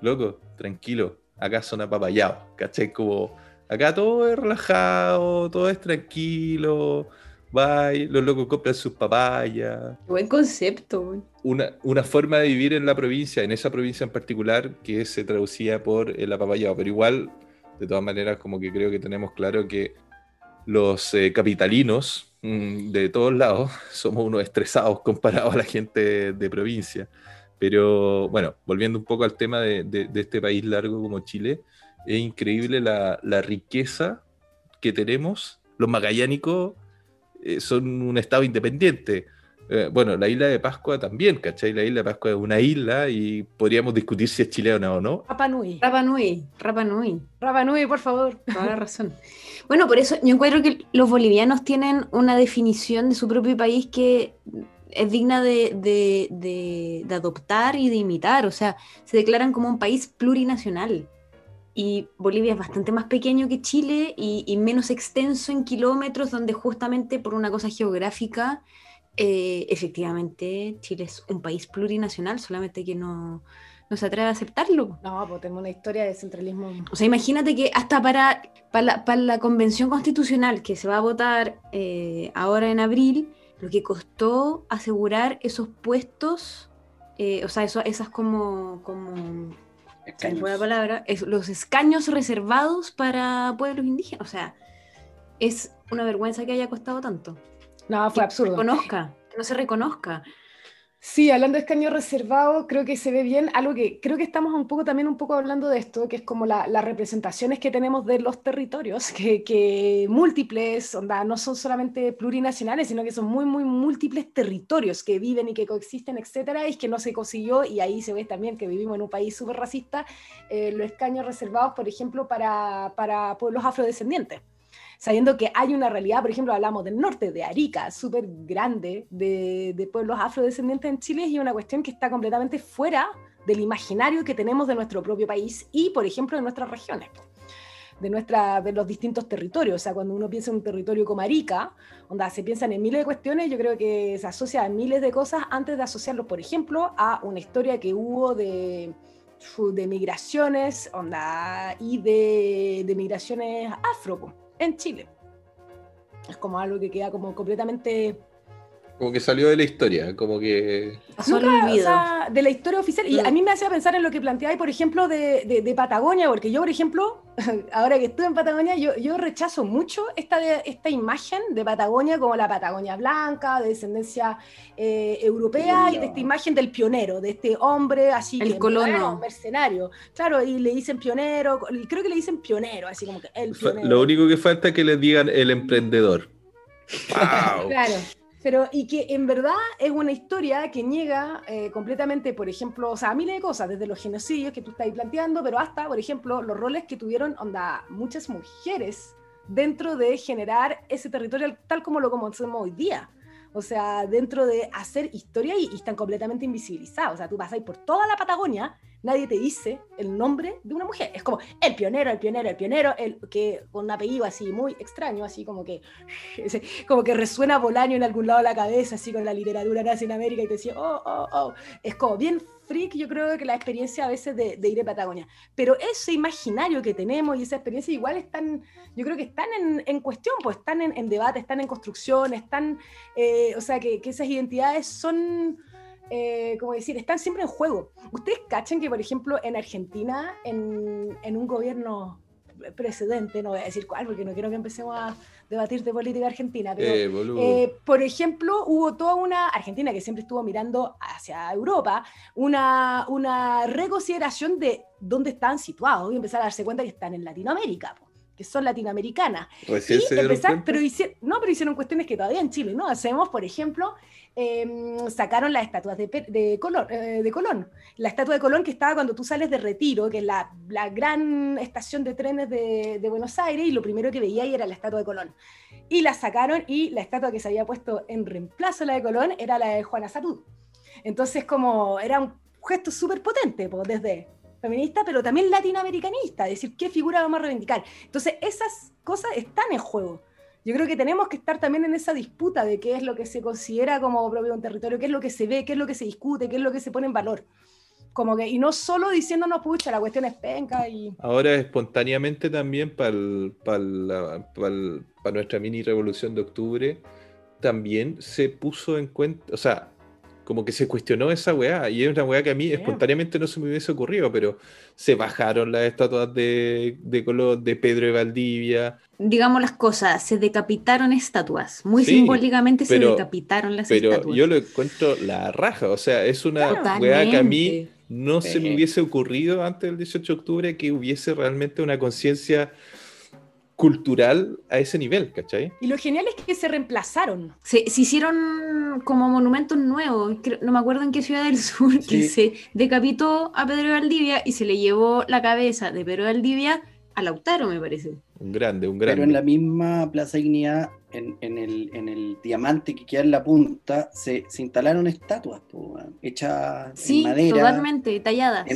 loco, tranquilo, acá son apapayados, ¿cachai? Como, acá todo es relajado, todo es tranquilo, bye, los locos compran sus papayas. Buen concepto. Una, una forma de vivir en la provincia, en esa provincia en particular, que se traducía por el apapayado, pero igual, de todas maneras, como que creo que tenemos claro que los eh, capitalinos mm, de todos lados somos unos estresados comparados a la gente de provincia. Pero bueno, volviendo un poco al tema de, este país largo como Chile, es increíble la, riqueza que tenemos. Los magallánicos eh, son un estado independiente. Eh, bueno, la isla de Pascua también, ¿cachai? La isla de Pascua es una isla y podríamos discutir si es chilena o no. Rapa Nui. Rapa Nui, Rapa Nui. Rapa Nui, por favor. Toda la razón. Bueno, por eso yo encuentro que los bolivianos tienen una definición de su propio país que es digna de, adoptar y de imitar, o sea, se declaran como un país plurinacional. Y Bolivia es bastante más pequeño que Chile y, menos extenso en kilómetros, donde justamente por una cosa geográfica, eh, efectivamente Chile es un país plurinacional, solamente que no, se atreve a aceptarlo. No, pues tenemos una historia de centralismo. O sea, imagínate que hasta para, para, la, convención constitucional que se va a votar eh, ahora en abril, lo que costó asegurar esos puestos, eh, o sea, eso, esas como, como la palabra, es, los escaños reservados para pueblos indígenas. O sea, es una vergüenza que haya costado tanto. No, fue absurdo. Conozca, que no se reconozca. Sí, hablando de escaño reservado, creo que se ve bien. Algo que creo que estamos un poco también un poco hablando de esto, que es como las representaciones que tenemos de los territorios, que, múltiples, onda, no son solamente plurinacionales, sino que son muy, muy múltiples territorios que viven y que coexisten, etcétera, y que no se consiguió, y ahí se ve también que vivimos en un país súper racista, eh, los escaños reservados, por ejemplo, para, para pueblos afrodescendientes sabiendo que hay una realidad, por ejemplo, hablamos del norte, de Arica, súper grande, de, pueblos afrodescendientes en Chile, y una cuestión que está completamente fuera del imaginario que tenemos de nuestro propio país y, por ejemplo, de nuestras regiones. De, nuestra, de los distintos territorios. O sea, cuando uno piensa en un territorio como Arica, donde se piensan en miles de cuestiones, yo creo que se asocia a miles de cosas antes de asociarlo, por ejemplo, a una historia que hubo de, de migraciones onda, y de, de migraciones afro en Chile. Es como algo que queda como completamente Como que salió de la historia, como que... Nunca, de la historia oficial. Y a mí me hacía pensar en lo que planteáis, por ejemplo, de, de, Patagonia, porque yo, por ejemplo, ahora que estuve en Patagonia, yo, yo rechazo mucho esta, esta imagen de Patagonia como la Patagonia blanca, de descendencia eh, europea, y de esta imagen del pionero, de este hombre así el que colono. mercenario. Claro, y le dicen pionero, creo que le dicen pionero, así como que el pionero. Lo único que falta es que le digan el emprendedor. claro. Pero, y que en verdad es una historia que niega eh, completamente, por ejemplo, o sea, miles de cosas, desde los genocidios que tú estás planteando, pero hasta, por ejemplo, los roles que tuvieron onda, muchas mujeres dentro de generar ese territorio tal como lo conocemos hoy día. O sea, dentro de hacer historia y, y están completamente invisibilizados. O sea, tú vas ahí por toda la Patagonia nadie te dice el nombre de una mujer. Es como el pionero, el pionero, el pionero, el que con un apellido así muy extraño, así como que como que resuena Bolaño en algún lado de la cabeza, así con la literatura nazi en América y te decía, oh, oh, oh. Es como bien freak, yo creo que la experiencia a veces de, ir a Patagonia. Pero ese imaginario que tenemos y esa experiencia igual están, yo creo que están en, cuestión, pues están en, debate, están en construcción, están, eh, o sea, que, que esas identidades son eh, como decir, están siempre en juego. Ustedes cachan que, por ejemplo, en Argentina, en, en, un gobierno precedente, no voy a decir cuál, porque no quiero que empecemos a debatir de política argentina, pero, eh, eh, por ejemplo, hubo toda una Argentina que siempre estuvo mirando hacia Europa, una, una reconsideración de dónde están situados y empezar a darse cuenta que están en Latinoamérica que son latinoamericanas. Recién y empezar, pero hicieron, no, pero hicieron cuestiones que todavía en Chile no hacemos, por ejemplo, Em, sacaron las estatuas de, de, Colón, eh, de, Colón. La estatua de Colón que estaba cuando tú sales de Retiro, que es la, la gran estación de trenes de, de, Buenos Aires, y lo primero que veía ahí era la estatua de Colón. Y la sacaron y la estatua que se había puesto en reemplazo a la de Colón era la de Juana Sarud. Entonces como era un gesto súper potente, pues, desde feminista, pero también latinoamericanista, es decir, qué figura vamos a reivindicar. Entonces esas cosas están en juego yo creo que tenemos que estar también en esa disputa de qué es lo que se considera como propio un territorio, qué es lo que se ve, qué es lo que se discute, qué es lo que se pone en valor. Como que, y no solo diciéndonos, pucha, la cuestión es penca y... Ahora espontáneamente también para nuestra mini revolución de octubre, también se puso en cuenta, o sea, como que se cuestionó esa weá, y es una weá que a mí espontáneamente no se me hubiese ocurrido, pero se bajaron las estatuas de, de color de Pedro de Valdivia. Digamos las cosas, se decapitaron estatuas, muy simbólicamente se decapitaron las pero estatuas. Pero yo lo encuentro la raja, o sea, es una weá que a mí no se me hubiese ocurrido antes del 18 de octubre que hubiese realmente una conciencia cultural a ese nivel, ¿cachai? Y lo genial es que se reemplazaron. Se, hicieron como monumentos nuevos, no me acuerdo en qué ciudad del sur, que se decapitó a Pedro de Valdivia y se le llevó la cabeza de Pedro de Valdivia a Lautaro, me parece. Un grande, un grande. Pero en la misma Plaza Dignidad, en, en, el, en el diamante que queda en la punta, se, se instalaron estatuas hechas en madera. totalmente, talladas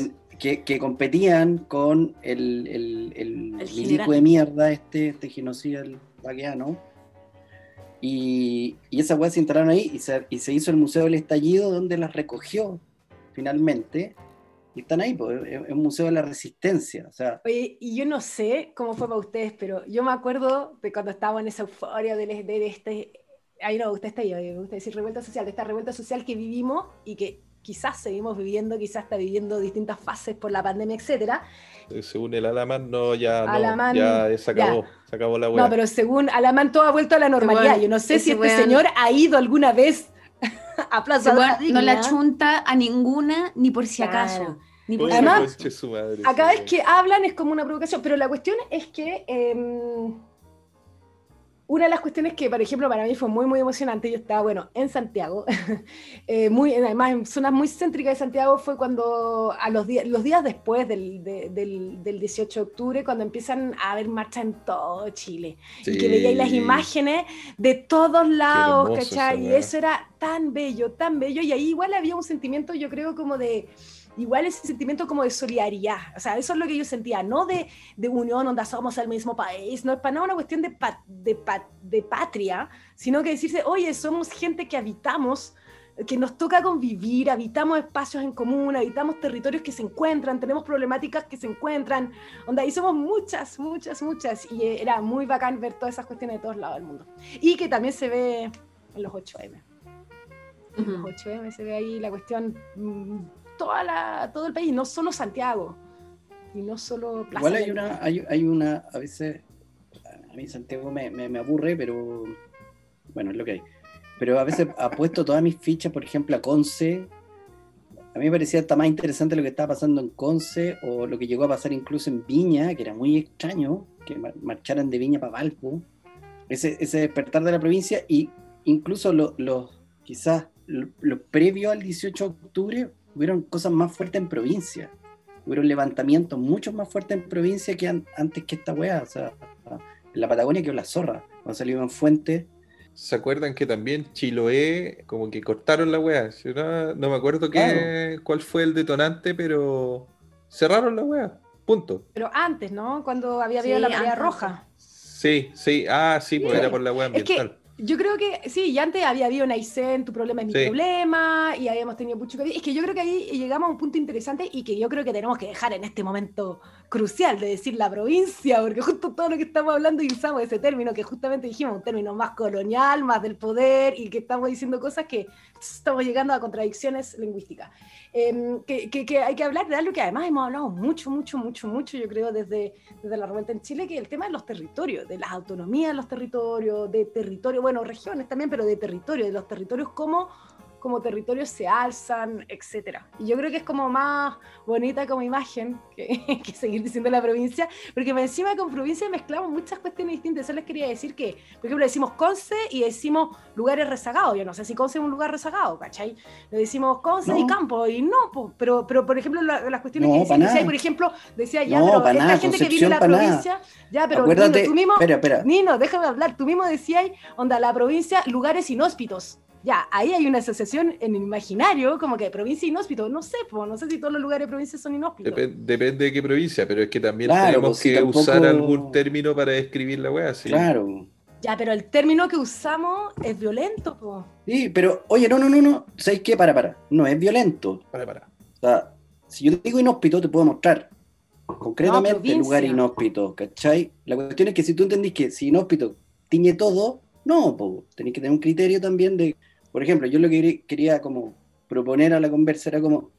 que, competían con el, el, el, milico de mierda, este, este genocida el vaqueano. Y, y esas weas se instalaron ahí y se, y se hizo el Museo del Estallido, donde las recogió finalmente. Y están ahí, pues, es un museo de la resistencia. O sea. Oye, y yo no sé cómo fue para ustedes, pero yo me acuerdo de cuando estábamos en esa euforia de, de, este. Ahí no, usted está ahí, me gusta decir revuelta social, de esta revuelta social que vivimos y que quizás seguimos viviendo, quizás está viviendo distintas fases por la pandemia, etcétera. Eh, según el Alamán, no, ya, no, ya se acabó, se acabó la No, pero según Alamán todo ha vuelto a la normalidad. Yo no sé si este señor ha ido alguna vez a Plaza No la chunta a ninguna, ni por si acaso. Ni por Además, a cada vez que hablan es como una provocación, pero la cuestión es que... Em, una de las cuestiones que, por ejemplo, para mí fue muy, muy emocionante, yo estaba, bueno, en Santiago, eh, muy, además en zonas muy céntricas de Santiago, fue cuando, a los, días, los días después del, del, del, 18 de octubre, cuando empiezan a haber marcha en todo Chile, y que veíais las imágenes de todos lados, ¿cachai? Y eso era tan bello, tan bello, y ahí igual había un sentimiento, yo creo, como de igual ese sentimiento como de solidaridad, o sea, eso es lo que yo sentía, no de, de unión, donde somos el mismo país, no es para nada una cuestión de, de, de, patria, sino que decirse, oye, somos gente que habitamos, que nos toca convivir, habitamos espacios en común, habitamos territorios que se encuentran, tenemos problemáticas que se encuentran, donde ahí somos muchas, muchas, muchas, y era muy bacán ver todas esas cuestiones de todos lados del mundo. Y que también se ve en los 8M. los 8M se ve ahí la cuestión, mm, toda la, todo el país, no solo Santiago, y no solo Plaza Igual hay una, hay, hay, una, a veces, a mí Santiago me, me, aburre, pero bueno, es lo que hay. Pero a veces apuesto todas mis fichas, por ejemplo, a Conce. A mí me parecía hasta más interesante lo que estaba pasando en Conce o lo que llegó a pasar incluso en Viña, que era muy extraño que marcharan de Viña para Valpo. Ese, ese despertar de la provincia y incluso los, lo, quizás lo, previo al 18 de octubre hubieron cosas más fuertes en provincia. Hubieron levantamientos mucho más fuertes en provincia que antes que esta weá. O sea, en la Patagonia que la zorra. Cuando salió en Fuente. ¿Se acuerdan que también Chiloé, como que cortaron la weá? No, me acuerdo qué, cuál fue el detonante, pero cerraron la weá. Punto. Pero antes, ¿no? Cuando había habido la marea roja. Sí, sí. Ah, sí, pues era por la weá ambiental. Yo creo que sí, y antes había habido una ICEN, tu problema es mi problema, y habíamos tenido mucho que. Es que yo creo que ahí llegamos a un punto interesante y que yo creo que tenemos que dejar en este momento crucial de decir la provincia, porque justo todo lo que estamos hablando y usamos ese término que justamente dijimos, un término más colonial, más del poder, y que estamos diciendo cosas que estamos llegando a contradicciones lingüísticas. Em, que, hay que hablar de algo que además hemos hablado mucho, mucho, mucho, mucho, yo creo, desde, desde la revuelta en Chile, que es el tema de los territorios, de las autonomías de los territorios, de territorio, bueno, regiones también, pero de territorio, de los territorios como como territorios se alzan, etcétera. Y yo creo que es como más bonita como imagen que, seguir diciendo la provincia, porque encima con provincia mezclamos muchas cuestiones distintas. Eso les quería decir que, por ejemplo, decimos Conce y decimos lugares rezagados. Yo no sé si Conce es un lugar rezagado, ¿cachai? Le decimos Conce y campo, y no, pero, pero por ejemplo, las cuestiones que decía, por ejemplo, decía ya, pero esta gente que vive en la provincia, ya, pero tú mismo, espera, espera. Nino, déjame hablar, tú mismo decías, onda, la provincia, lugares inhóspitos ya, ahí hay una asociación en el imaginario, como que provincia inhóspito. No sé, no sé si todos los lugares de provincia son inhóspitos. depende de qué provincia, pero es que también tenemos pues, que usar algún término para describir la weá. ¿sí? Claro. Ya, pero el término que usamos es violento, po. Sí, pero, oye, no, no, no, no. ¿Sabes qué? Para, para. No es violento. Para, para. O sea, si yo digo inhóspito, te puedo mostrar concretamente el lugar inhóspito, ¿cachai? La cuestión es que si tú entendís que si inhóspito tiñe todo, no, po. Tenés que tener un criterio también de por ejemplo, yo lo que quería como proponer a la conversa era como,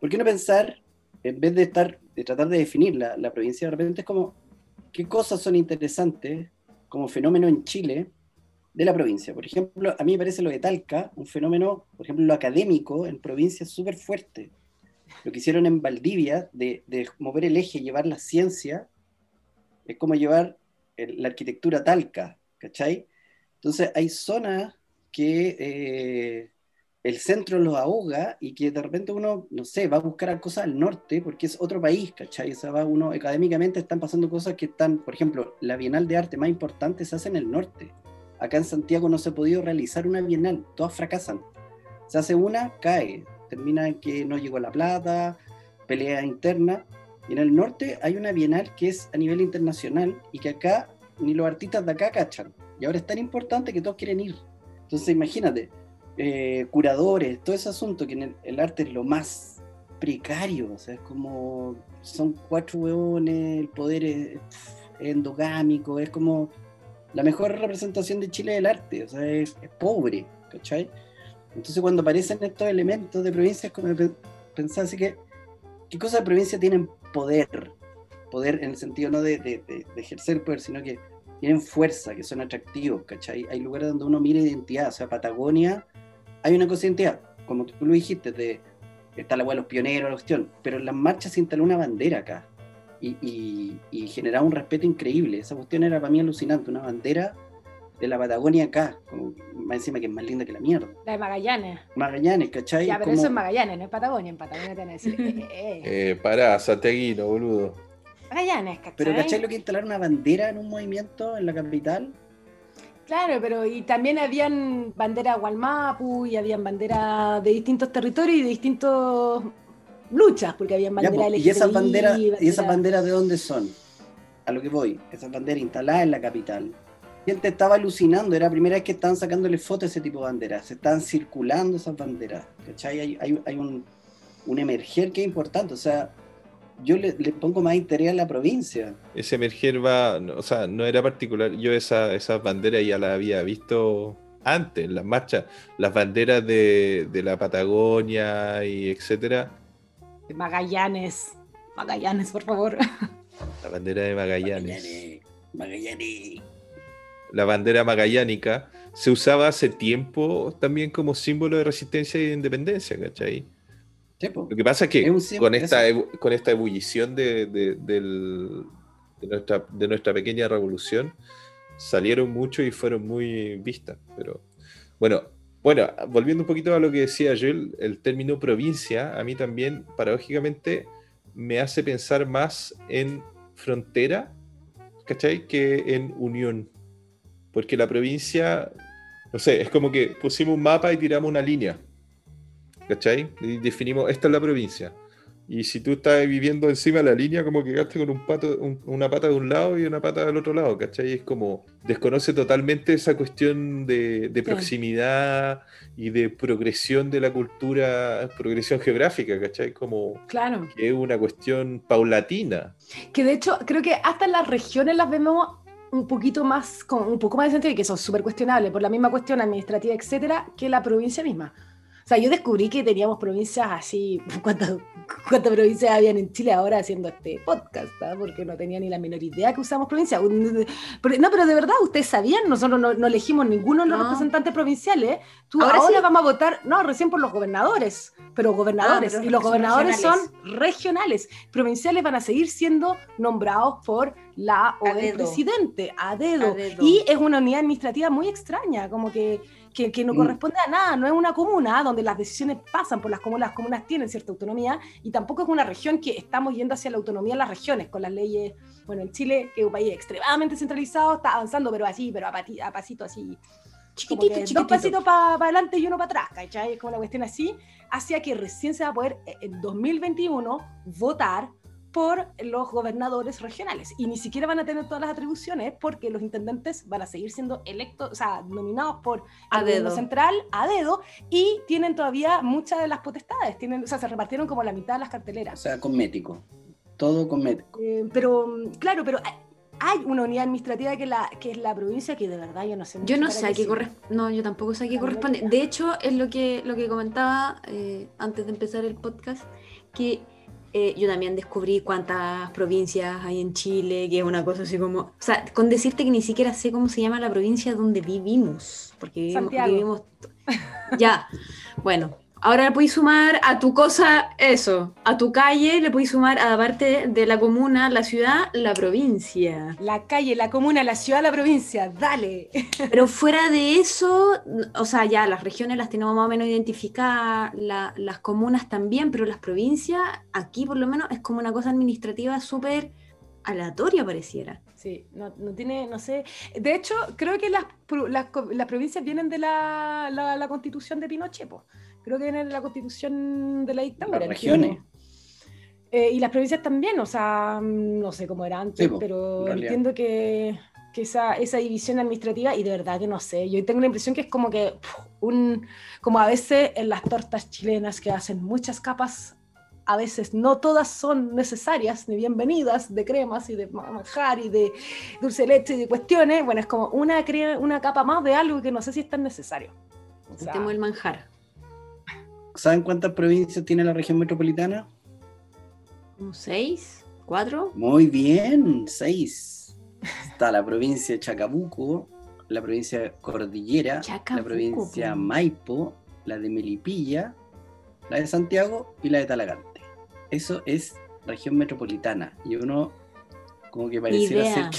¿por qué no pensar, en vez de estar, de tratar de definir la, la provincia, de repente es como, ¿qué cosas son interesantes como fenómeno en Chile de la provincia? Por ejemplo, a mí me parece lo de Talca, un fenómeno, por ejemplo, lo académico en provincia súper fuerte. Lo que hicieron en Valdivia de, de, mover el eje, llevar la ciencia, es como llevar la arquitectura Talca, ¿cachai? Entonces hay zonas que eh, el centro los ahoga y que de repente uno, no sé, va a buscar cosas al norte porque es otro país, ¿cachai? O sea, va uno, académicamente están pasando cosas que están, por ejemplo, la Bienal de Arte más importante se hace en el norte. Acá en Santiago no se ha podido realizar una Bienal, todas fracasan. Se hace una, cae, termina en que no llegó la plata, pelea interna. Y en el norte hay una Bienal que es a nivel internacional y que acá ni los artistas de acá cachan. Y ahora es tan importante que todos quieren ir. Entonces imagínate, eh, curadores, todo ese asunto que en el, arte es lo más precario, o sea, es como, son cuatro hueones, el poder es, endogámico, es como la mejor representación de Chile del arte, o sea, es, pobre, ¿cachai? Entonces cuando aparecen estos elementos de provincia es como pensar así que, ¿qué cosas de provincia tienen poder? Poder en el sentido no de ejercer poder, sino que tienen fuerza, que son atractivos, ¿cachai? Hay lugares donde uno mira identidad, o sea, Patagonia, hay una cosa de identidad, como tú lo dijiste, de, está la de los pioneros, la cuestión, pero en las marchas se instaló una bandera acá y, y, generaba un respeto increíble. Esa cuestión era para mí alucinante, una bandera de la Patagonia acá, como, más encima que es más linda que la mierda. La de Magallanes. Magallanes, ¿cachai? Ya, pero eso es Magallanes, no es Patagonia, en Patagonia tenés. Eh, eh, eh. eh pará, Sateguino, boludo. Pero ¿cachai lo que instalar una bandera en un movimiento en la capital? Claro, pero y también habían banderas Gualmapu y habían banderas de distintos territorios y de distintos luchas, porque habían banderas ¿Y esas banderas ¿Y esas banderas de dónde son? A lo que voy, esas banderas instaladas en la capital. Gente estaba alucinando, era la primera vez que estaban sacándole fotos a ese tipo de banderas, se estaban circulando esas banderas, ¿cachai? Hay, hay, un, un emerger que es importante, o sea, yo le, pongo más interés a la provincia. Ese emerger va, o sea, no era particular. Yo esa, esa bandera ya la había visto antes, las marchas, las banderas de, la Patagonia y etcétera. Magallanes, Magallanes, por favor. La bandera de Magallanes. Magallanes. La bandera magallánica se usaba hace tiempo también como símbolo de resistencia y de independencia, ¿cachai? Lo que pasa es que con, esta, con esta ebullición de, de, nuestra, de nuestra pequeña revolución, salieron mucho y fueron muy vistas. Pero bueno, bueno, volviendo un poquito a lo que decía Joel, el término provincia a mí también, paradójicamente, me hace pensar más en frontera, ¿cachai? Que en unión. Porque la provincia, no sé, es como que pusimos un mapa y tiramos una línea. ¿Cachai? Y definimos, esta es la provincia. Y si tú estás viviendo encima de la línea, como que quedaste con un pato, una pata de un lado y una pata del otro lado, ¿cachai? Es como, desconoce totalmente esa cuestión de, proximidad y de progresión de la cultura, progresión geográfica, ¿cachai? Como claro. que es una cuestión paulatina. Que de hecho, creo que hasta en las regiones las vemos un poquito más, con un poco más de sentido y que son súper cuestionables por la misma cuestión administrativa, etcétera, que la provincia misma. O sea, yo descubrí que teníamos provincias así, ¿cuántas, provincias habían en Chile ahora haciendo este podcast? ¿ah? Porque no tenía ni la menor idea que usamos provincias. No, pero de verdad, ustedes sabían, nosotros no, elegimos ninguno de los representantes provinciales. Tú ahora, vamos a votar, no, recién por los gobernadores, pero gobernadores, ah, y los gobernadores son regionales. Provinciales van a seguir siendo nombrados por la o el presidente, a dedo. Y es una unidad administrativa muy extraña, como que que, no mm. corresponde a nada, no es una comuna donde las decisiones pasan por las comunas, las comunas tienen cierta autonomía y tampoco es una región que estamos yendo hacia la autonomía en las regiones con las leyes, bueno, en Chile, que es un país extremadamente centralizado, está avanzando, pero así, pero a, pasito así. Chiquitito, chiquitito. Dos pasitos para adelante y uno para atrás, ¿cachai? Es como la cuestión así, hacia que recién se va a poder eh, en 2021 votar por los gobernadores regionales y ni siquiera van a tener todas las atribuciones porque los intendentes van a seguir siendo electos, o sea, nominados por el gobierno central a dedo y tienen todavía muchas de las potestades, tienen, o sea, se repartieron como la mitad de las carteleras. O sea, cosmético, todo cosmético. Eh, pero, claro, pero hay una unidad administrativa que, la, que es la provincia que de verdad yo no sé. Yo no sé a qué corresponde. No, yo tampoco sé a qué corresponde. De hecho, es lo que, lo que comentaba eh, antes de empezar el podcast, que eh, yo también descubrí cuántas provincias hay en Chile, que es una cosa así como... O sea, con decirte que ni siquiera sé cómo se llama la provincia donde vivimos, porque vivimos... vivimos ya, bueno, Ahora le podéis sumar a tu cosa eso, a tu calle le podéis sumar a la parte de la comuna, la ciudad, la provincia. La calle, la comuna, la ciudad, la provincia, dale. Pero fuera de eso, o sea, ya las regiones las tenemos más o menos identificadas, las comunas también, pero las provincias, aquí por lo menos es como una cosa administrativa súper aleatoria pareciera. Sí, no, tiene, no sé. De hecho, creo que las, las, provincias vienen de la, la, constitución de Pinochet creo que viene en la constitución de la dictadura. Las regiones. Eh, y las provincias también, o sea, no sé cómo era antes, pero entiendo que, que esa, esa, división administrativa, y de verdad que no sé, yo tengo la impresión que es como que, un, como a veces en las tortas chilenas que hacen muchas capas, a veces no todas son necesarias ni bienvenidas de cremas y de manjar y de dulce leche y de cuestiones, bueno, es como una, una capa más de algo que no sé si es tan necesario. O el manjar. ¿Saben cuántas provincias tiene la región metropolitana? ¿Seis? ¿Cuatro? Muy bien, seis. Está la provincia de Chacabuco, la provincia Cordillera, la provincia Maipo, la de Melipilla, la de Santiago y la de Talagante. Eso es región metropolitana. Y uno como que pareciera ser que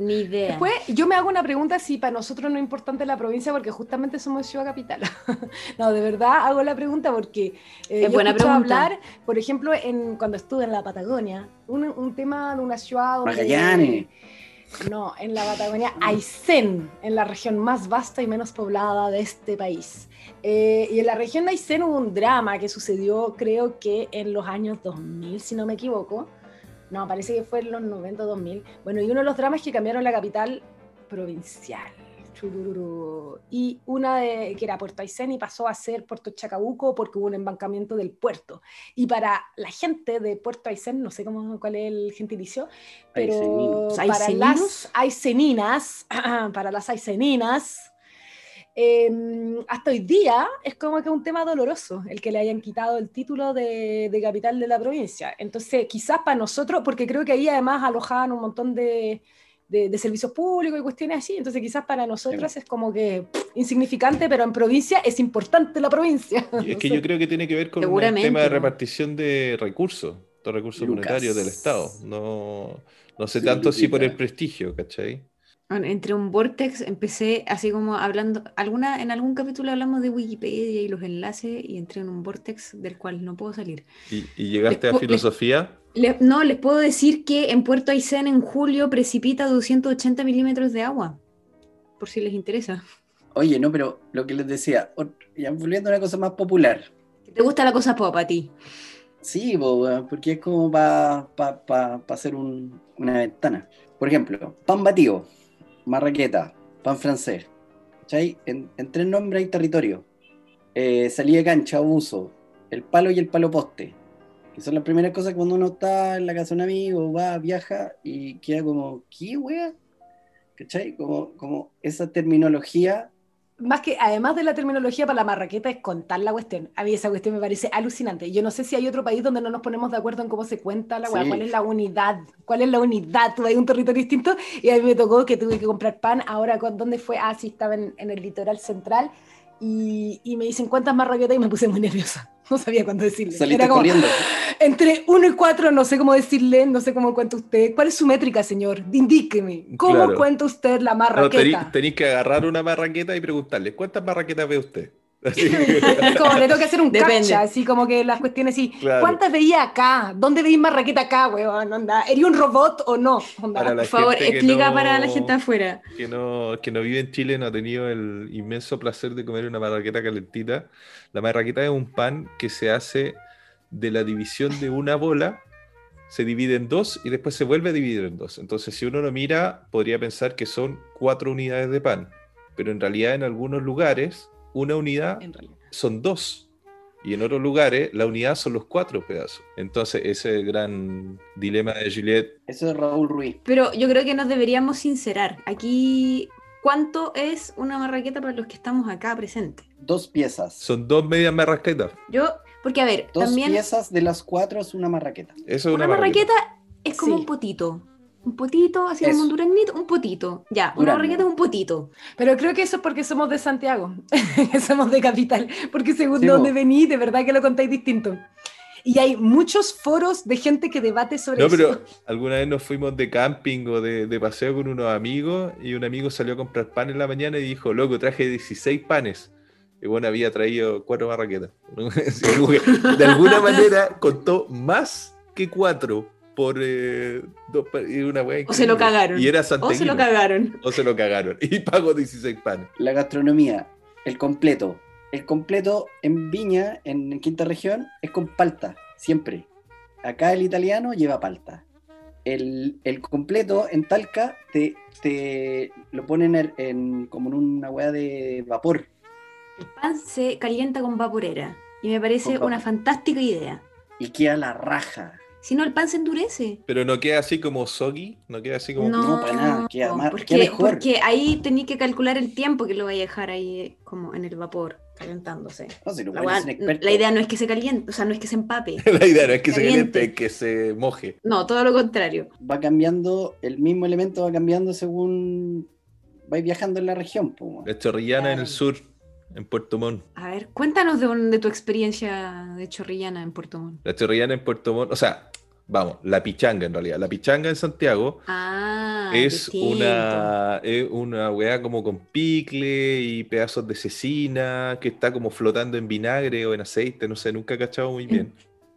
ni idea. Después, yo me hago una pregunta si para nosotros no es importante la provincia porque justamente somos ciudad capital. no, de verdad hago la pregunta porque eh, es buena pregunta. hablar, por ejemplo, en, cuando estuve en la Patagonia, un, un tema de una ciudad donde... Magallanes. No, en la Patagonia, Aysén, en la región más vasta y menos poblada de este país. Eh, y en la región de Aysén hubo un drama que sucedió, creo que en los años 2000, si no me equivoco, no, parece que fue en los 90, 2000. Bueno, y uno de los dramas que cambiaron la capital provincial. Y una de, que era Puerto Aysén y pasó a ser Puerto Chacabuco porque hubo un embancamiento del puerto. Y para la gente de Puerto Aysén, no sé cómo, cuál es el gentilicio, pero para las ayseninas, para las ayseninas, em, hasta hoy día es como que un tema doloroso el que le hayan quitado el título de, de, capital de la provincia. Entonces, quizás para nosotros, porque creo que ahí además alojaban un montón de, de, servicios públicos y cuestiones así, entonces quizás para nosotras es como que insignificante, pero en provincia es importante la provincia. es que yo creo que tiene que ver con el tema de repartición de recursos, de recursos monetarios del Estado. No, no sé tanto si por el prestigio, ¿cachai? Entre un vortex empecé así como hablando, alguna, en algún capítulo hablamos de Wikipedia y los enlaces y entré en un vortex del cual no puedo salir. ¿Y, llegaste a filosofía? no, les puedo decir que en Puerto Aysén en julio precipita 280 milímetros de agua, por si les interesa. Oye, no, pero lo que les decía, ya volviendo a una cosa más popular. ¿Te gusta la cosa pop a ti? Sí, porque es como para hacer una ventana. Por ejemplo, pan batido, marraqueta, pan francés. En, en tres nombres hay territorio. Eh, salida de cancha, abuso, el palo y el palo poste que son las primeras cosas cuando uno está en la casa de un amigo, va, viaja y queda como, ¿qué wea? ¿Cachai? Como, como esa terminología. Más que, además de la terminología para la marraqueta, es contar la cuestión. A mí esa cuestión me parece alucinante. Yo no sé si hay otro país donde no nos ponemos de acuerdo en cómo se cuenta la wea, cuál es la unidad, cuál es la unidad. Tú hay un territorio distinto y a mí me tocó que tuve que comprar pan. Ahora, ¿dónde fue? Ah, sí, estaba en, en el litoral central y, y me dicen cuántas marraquetas y me puse muy nerviosa no sabía cuándo decirle. Saliste corriendo. Entre uno y cuatro, no sé cómo decirle, no sé cómo cuenta usted. ¿Cuál es su métrica, señor? Indíqueme. ¿Cómo cuenta usted la marraqueta? tenéis que agarrar una marraqueta y preguntarle, ¿cuántas marraquetas ve usted? como le tengo que hacer un Depende. así como que las cuestiones así. ¿Cuántas veía acá? ¿Dónde veis marraqueta acá, weón? Onda? ¿Eres un robot o no? Por favor, explica para la gente afuera. Que no, que no vive en Chile, no ha tenido el inmenso placer de comer una marraqueta calentita. La marraqueta es un pan que se hace de la división de una bola, se divide en dos y después se vuelve a dividir en dos. Entonces, si uno lo mira, podría pensar que son cuatro unidades de pan, pero en realidad en algunos lugares una unidad son dos. Y en otros lugares la unidad son los cuatro pedazos. Entonces ese es el gran dilema de Juliet. Eso es Raúl Ruiz. Pero yo creo que nos deberíamos sincerar. Aquí, ¿cuánto es una marraqueta para los que estamos acá presentes? Dos piezas. Son dos medias marraquetas. Yo, porque a ver, dos piezas de las cuatro es una marraqueta. Eso es una, marraqueta. es como un potito. Un potito, así como un duragnito, un potito. Ya, una barraqueta es un potito. Pero creo que eso es porque somos de Santiago, somos de capital, porque según donde venís, de verdad que lo contáis distinto. Y hay muchos foros de gente que debate sobre eso. No, pero alguna vez nos fuimos de camping o de, de, paseo con unos amigos y un amigo salió a comprar pan en la mañana y dijo, loco, traje 16 panes. Y bueno, había traído cuatro barraquetas. de alguna manera contó más que cuatro por eh, una O se lo cagaron. Y era O se lo cagaron. O se lo cagaron. Y pago 16 panes. La gastronomía, el completo. El completo en Viña, en Quinta Región, es con palta, siempre. Acá el italiano lleva palta. El, completo en Talca te, te lo ponen en, como en una hueá de vapor. El pan se calienta con vaporera. Y me parece una fantástica idea. Y queda la raja. Si no, el pan se endurece. Pero no queda así como soggy, no queda así como. No, para nada, queda, más, porque, mejor. Porque ahí tenéis que calcular el tiempo que lo vaya a dejar ahí eh, como en el vapor, calentándose. la, idea no es que se caliente, o sea, no es que se empape. la idea no es que se caliente, es que se moje. No, todo lo contrario. Va cambiando, el mismo elemento va cambiando según vais viajando en la región. La chorrillana en el sur en Puerto Montt. A ver, cuéntanos de, de, tu experiencia de chorrillana en Puerto Montt. La chorrillana en Puerto Montt, o sea, vamos, la pichanga en realidad. La pichanga en Santiago ah, es una, es una weá como con picle y pedazos de cecina que está como flotando en vinagre o en aceite, no sé, nunca he cachado muy bien.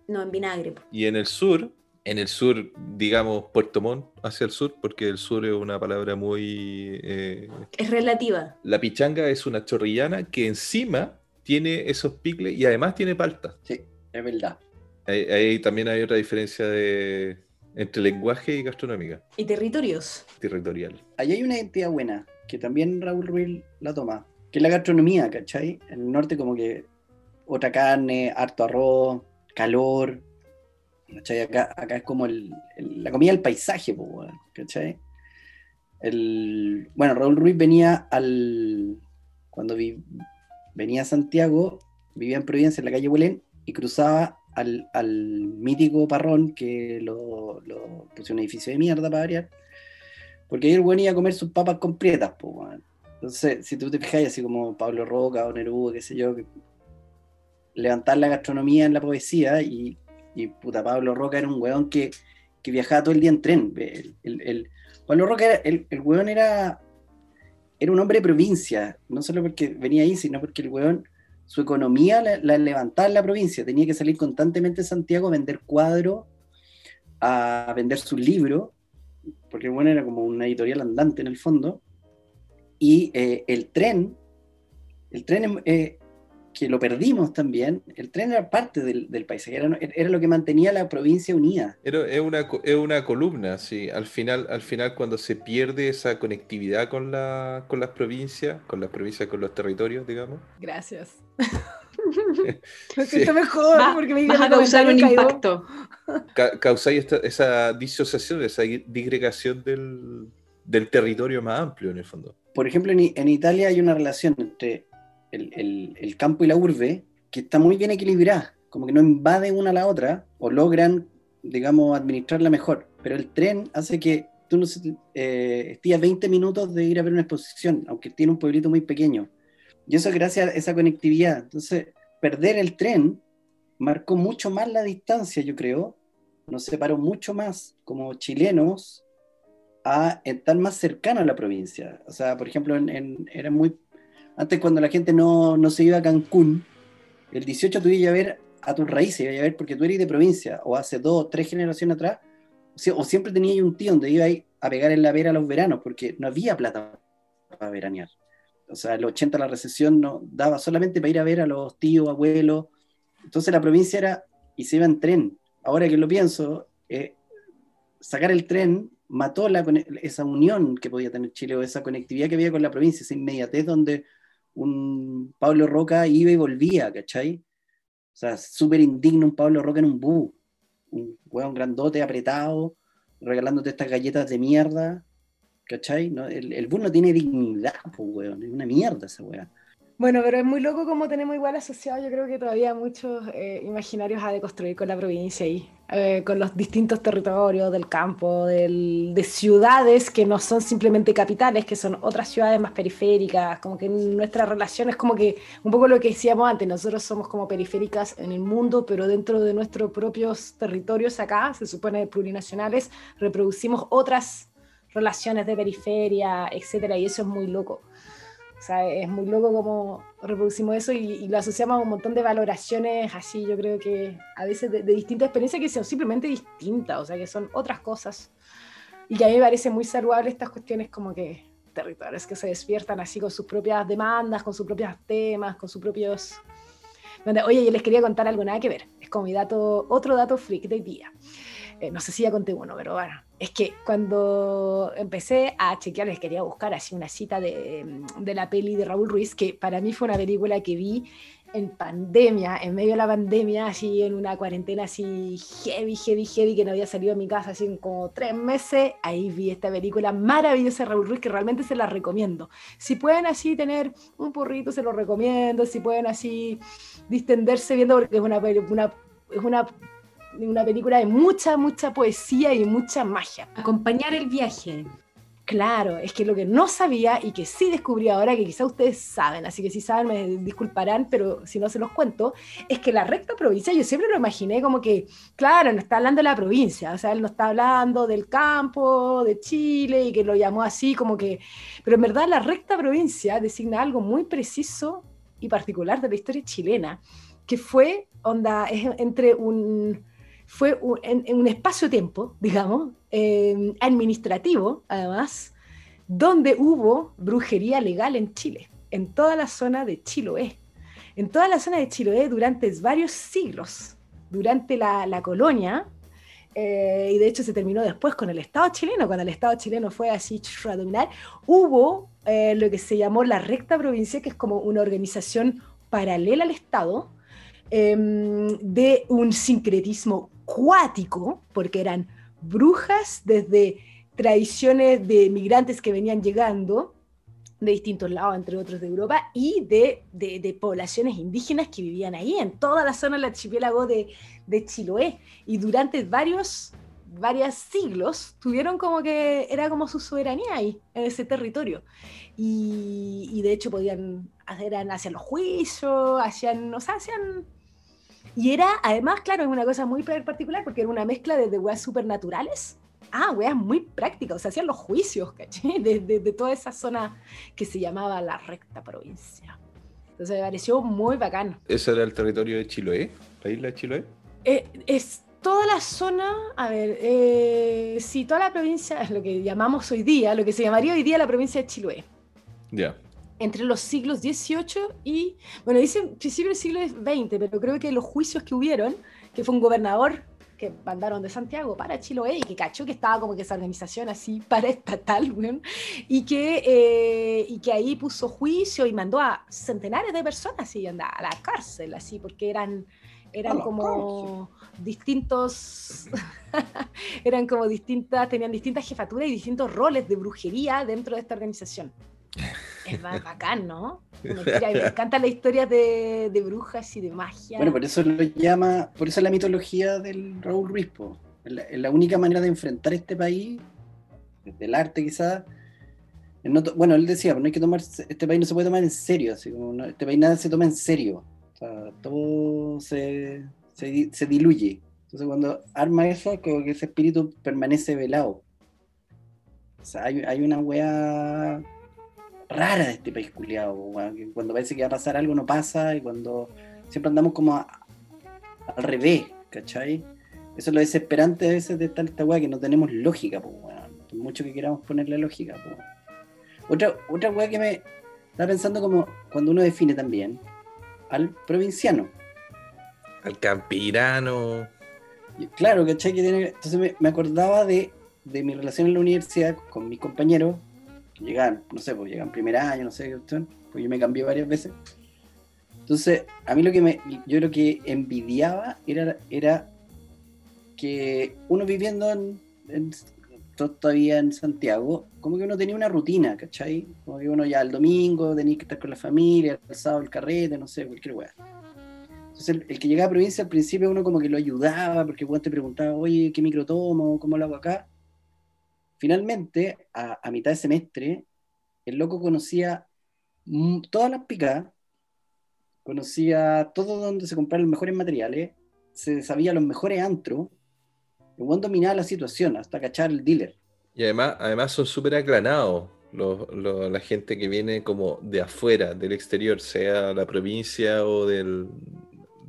No, en vinagre. Y en el sur, en el sur, digamos, Puerto Montt, hacia el sur, porque el sur es una palabra muy... Eh, es relativa. La pichanga es una chorrillana que encima tiene esos picles y además tiene palta. Sí, es verdad. Ahí, también hay otra diferencia de, entre lenguaje y gastronómica. Y territorios. Territorial. Ahí hay una identidad buena, que también Raúl Ruiz la toma, que es la gastronomía, ¿cachai? En el norte como que otra carne, harto arroz, calor, ¿cachai? Acá, acá es como la comida del paisaje, ¿cachai? El, bueno, Raúl Ruiz venía al, cuando venía a Santiago, vivía en Providencia, en la calle Huelén, y cruzaba al, mítico Parrón, que lo, lo puso un edificio de mierda para variar, porque ahí el buen iba a comer sus papas con prietas, pues, Entonces, si tú te fijas, así como Pablo Roca o Neruda, qué sé yo, levantar la gastronomía en la poesía y, y puta, Pablo Roca era un weón que, que viajaba todo el día en tren. El, Pablo Roca, era, el, el weón era, era un hombre de provincia, no solo porque venía ahí, sino porque el weón, su economía la, levantaba en la provincia, tenía que salir constantemente a Santiago a vender cuadros, a vender sus libros, porque el weón era como una editorial andante en el fondo, y eh, el tren, el tren eh, que lo perdimos también, el tren era parte del, del paisaje, era, lo que mantenía la provincia unida. Era, es, una, es una columna, sí. Al final, al final, cuando se pierde esa conectividad con, la, con las provincias, con las provincias, con los territorios, digamos. Gracias. me siento mejor porque me vas a causar un impacto. causáis esa disociación, esa disgregación del, del, territorio más amplio, en el fondo. Por ejemplo, en, en Italia hay una relación entre el, campo y la urbe, que está muy bien equilibrada, como que no invade una a la otra o logran, digamos, administrarla mejor. Pero el tren hace que tú no eh, estés a 20 minutos de ir a ver una exposición, aunque tiene un pueblito muy pequeño. Y eso gracias a esa conectividad. Entonces, perder el tren marcó mucho más la distancia, yo creo. Nos separó mucho más como chilenos a estar más cercano a la provincia. O sea, por ejemplo, en, era muy antes cuando la gente no, se iba a Cancún, el 18 tú ibas a ver a tus raíces, ibas a ver porque tú eres de provincia, o hace dos, tres generaciones atrás, o siempre tenías un tío donde iba a pegar en la vera los veranos, porque no había plata para veranear. O sea, el 80 la recesión no daba solamente para ir a ver a los tíos, abuelos. Entonces la provincia era, y se iba en tren. Ahora que lo pienso, eh, sacar el tren mató la, esa unión que podía tener Chile, o esa conectividad que había con la provincia, esa inmediatez donde un Pablo Roca iba y volvía, ¿cachai? O sea, súper indigno un Pablo Roca en un bus, un hueón grandote, apretado, regalándote estas galletas de mierda, ¿cachai? ¿No? El, el bus no tiene dignidad, pues, weón, es una mierda esa weá. Bueno, pero es muy loco como tenemos igual asociado, yo creo que todavía muchos eh, imaginarios a deconstruir con la provincia y eh, con los distintos territorios del campo, del, de ciudades que no son simplemente capitales, que son otras ciudades más periféricas, como que nuestra relación es como que un poco lo que decíamos antes, nosotros somos como periféricas en el mundo, pero dentro de nuestros propios territorios acá, se supone plurinacionales, reproducimos otras relaciones de periferia, etcétera, y eso es muy loco. O sea, es muy loco cómo reproducimos eso y, lo asociamos a un montón de valoraciones así, yo creo que a veces de, distintas experiencias que son simplemente distintas, o sea, que son otras cosas. Y que a mí me parece muy saludable estas cuestiones como que territorios que se despiertan así con sus propias demandas, con sus propios temas, con sus propios... Oye, yo les quería contar algo, nada que ver. Es como mi dato, otro dato freak de día. Eh, no sé si ya conté uno, pero bueno, es que cuando empecé a chequear, les quería buscar así una cita de, de, la peli de Raúl Ruiz, que para mí fue una película que vi en pandemia, en medio de la pandemia, así en una cuarentena así heavy, heavy, heavy, que no había salido de mi casa así en como tres meses, ahí vi esta película maravillosa de Raúl Ruiz que realmente se la recomiendo. Si pueden así tener un porrito, se lo recomiendo, si pueden así distenderse viendo, porque es una, una, es una una película de mucha, mucha poesía y mucha magia. Acompañar el viaje. Claro, es que lo que no sabía y que sí descubrí ahora, que quizá ustedes saben, así que si saben me disculparán, pero si no se los cuento, es que la recta provincia, yo siempre lo imaginé como que, claro, no está hablando de la provincia, o sea, él no está hablando del campo, de Chile, y que lo llamó así, como que, pero en verdad la recta provincia designa algo muy preciso y particular de la historia chilena, que fue, onda, es entre un fue un, en, un espacio-tiempo, digamos, eh, administrativo, además, donde hubo brujería legal en Chile, en toda la zona de Chiloé. En toda la zona de Chiloé durante varios siglos, durante la, colonia, eh, y de hecho se terminó después con el Estado chileno, cuando el Estado chileno fue así a dominar, hubo eh, lo que se llamó la recta provincia, que es como una organización paralela al Estado, em, de un sincretismo cuático, porque eran brujas desde tradiciones de migrantes que venían llegando, de distintos lados, entre otros de Europa, y de, poblaciones indígenas que vivían ahí, en toda la zona del archipiélago de, Chiloé. Y durante varios, siglos tuvieron como que era como su soberanía ahí, en ese territorio. Y, y de hecho podían, eran, hacían los juicios, hacían, o sea, hacían... Y era, además, claro, es una cosa muy particular porque era una mezcla de, de weas supernaturales ah, weas muy prácticas, o sea, hacían los juicios, ¿caché? De, de, toda esa zona que se llamaba la recta provincia. Entonces me pareció muy bacán. ¿Ese era el territorio de Chiloé? ¿La isla de Chiloé? Eh, es toda la zona, a ver, eh, sí, toda la provincia, es lo que llamamos hoy día, lo que se llamaría hoy día la provincia de Chiloé. Ya. Entre los siglos XVIII y, bueno, dice principio del siglo XX, pero creo que los juicios que hubieron, que fue un gobernador que mandaron de Santiago para Chiloé y que cachó que estaba como que esa organización así para estatal, y, que, eh, y que ahí puso juicio y mandó a centenares de personas y anda, a la cárcel, así, porque eran, eran como distintos, eran como distintas, tenían distintas jefaturas y distintos roles de brujería dentro de esta organización. Es bacán, ¿no? me encanta la historia de, brujas y de magia. Bueno, por eso lo llama, por eso la mitología del Raúl Ruiz, Es la, única manera de enfrentar este país, desde el arte quizás. bueno, él decía, no hay que tomar, este país no se puede tomar en serio, así como este país nada se toma en serio. O sea, todo se, se, diluye. Entonces cuando arma eso, como que ese espíritu permanece velado. O sea, hay, hay una wea rara de este país culiado, cuando parece que va a pasar algo no pasa y cuando siempre andamos como al revés, ¿cachai? Eso es lo desesperante a veces de estar esta weá que no tenemos lógica, pues, mucho que queramos ponerle lógica. Otra, otra weá que me está pensando como cuando uno define también al provinciano. Al campirano. claro, ¿cachai? Que tiene, entonces me, acordaba de, de mi relación en la universidad con mis compañeros llegan, no sé, pues llegan primer año, no sé qué cuestión, pues yo me cambié varias veces. Entonces, a mí lo que me, yo lo que envidiaba era, era que uno viviendo en, todavía en Santiago, como que uno tenía una rutina, ¿cachai? Como que uno ya el domingo tenía que estar con la familia, el sábado el carrete, no sé, cualquier weá. Entonces, el, que llegaba a provincia al principio uno como que lo ayudaba, porque uno te preguntaba, oye, ¿qué micro tomo? ¿Cómo lo hago acá? Finalmente, a, mitad de semestre, el loco conocía todas las picadas, conocía todo donde se compraban los mejores materiales, se sabía los mejores antros, el buen dominaba la situación hasta cachar el dealer. Y además, además son súper aclanados la gente que viene como de afuera, del exterior, sea la provincia o del,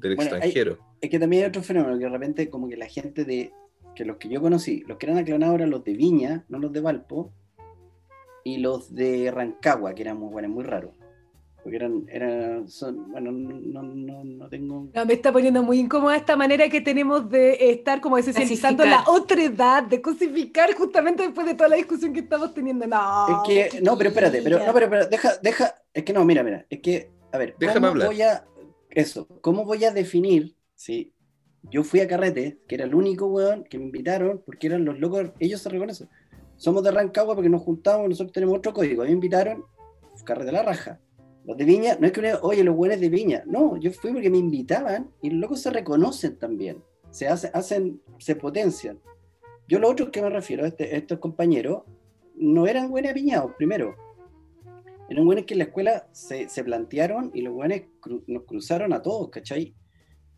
extranjero. es que también hay otro fenómeno, que de repente como que la gente de, que los que yo conocí, los que eran aclanados eran los de Viña, no los de Valpo, y los de Rancagua, que eran muy buenos, muy raros. Porque eran, eran son, bueno, no, no, no tengo... No, me está poniendo muy incómoda esta manera que tenemos de estar como desesensitizando la otra edad, de cosificar justamente después de toda la discusión que estamos teniendo. No, es que, no, pero espérate, pero, no, pero, pero, deja, deja, es que no, mira, mira, es que, a ver, Déjame hablar. voy a, eso, ¿cómo voy a definir, sí, yo fui a Carrete, que era el único weón que me invitaron, porque eran los locos, ellos se reconocen. Somos de Rancagua porque nos juntamos, nosotros tenemos otro código. A mí me invitaron, Carrete la raja. Los de Viña, no es que uno, oye, los buenos de Viña. No, yo fui porque me invitaban y los locos se reconocen también. Se hacen, hacen se potencian. Yo lo otro que me refiero este, estos compañeros no eran buenos apiñados, primero. Eran buenos que en la escuela se, se plantearon y los buenos nos cruzaron a todos, ¿cachai?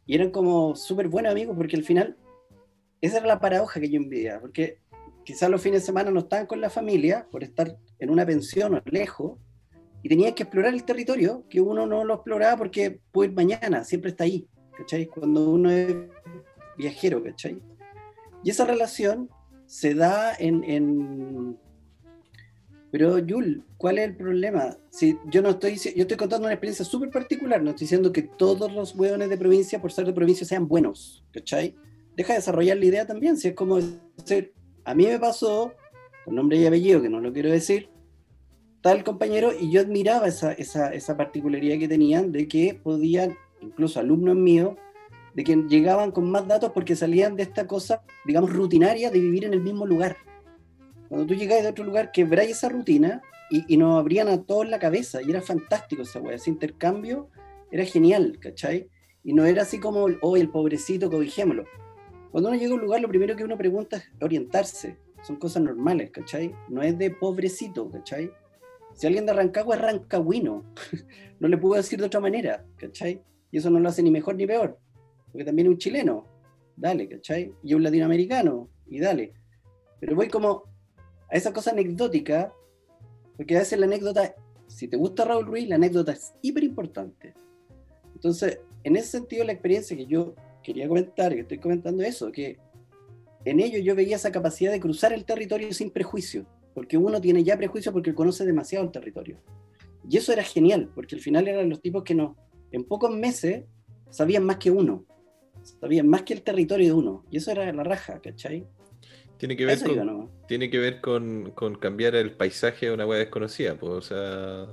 Y eran como súper buenos amigos porque al final, esa era la paradoja que yo envidiaba, porque quizás los fines de semana no estaban con la familia por estar en una pensión o lejos, y tenías que explorar el territorio que uno no lo exploraba porque puede ir mañana, siempre está ahí, ¿cachai? Cuando uno es viajero, ¿cachai? Y esa relación se da en, en pero, Yul, ¿cuál es el problema? Si yo no estoy, yo estoy contando una experiencia súper particular, no estoy diciendo que todos los hueones de provincia, por ser de provincia, sean buenos, ¿cachai? Deja de desarrollar la idea también, si es como decir, a mí me pasó, con nombre y apellido, que no lo quiero decir, tal compañero, y yo admiraba esa, esa, esa particularidad que tenían de que podían, incluso alumnos míos, de que llegaban con más datos porque salían de esta cosa, digamos, rutinaria de vivir en el mismo lugar. Cuando tú llegas de otro lugar, quebráis esa rutina y, nos abrían a todos la cabeza y era fantástico esa weá, ese intercambio era genial, ¿cachai? Y no era así como, hoy el pobrecito, cobijémoslo. Cuando uno llega a un lugar, lo primero que uno pregunta es orientarse. Son cosas normales, ¿cachai? No es de pobrecito, ¿cachai? Si alguien de Rancagua es rancagüino, no le puedo decir de otra manera, ¿cachai? Y eso no lo hace ni mejor ni peor, porque también es un chileno, dale, ¿cachai? Y un latinoamericano, y dale. Pero voy como a esa cosa anecdótica, porque a veces la anécdota, si te gusta Raúl Ruiz, la anécdota es hiper importante. Entonces, en ese sentido, la experiencia que yo quería comentar, que estoy comentando eso, que en ello yo veía esa capacidad de cruzar el territorio sin prejuicio, porque uno tiene ya prejuicio porque conoce demasiado el territorio. Y eso era genial, porque al final eran los tipos que no, en pocos meses sabían más que uno, sabían más que el territorio de uno, y eso era la raja, ¿cachai? Tiene que ver, con, tiene que ver con, cambiar el paisaje de una hueá desconocida, pues, o sea,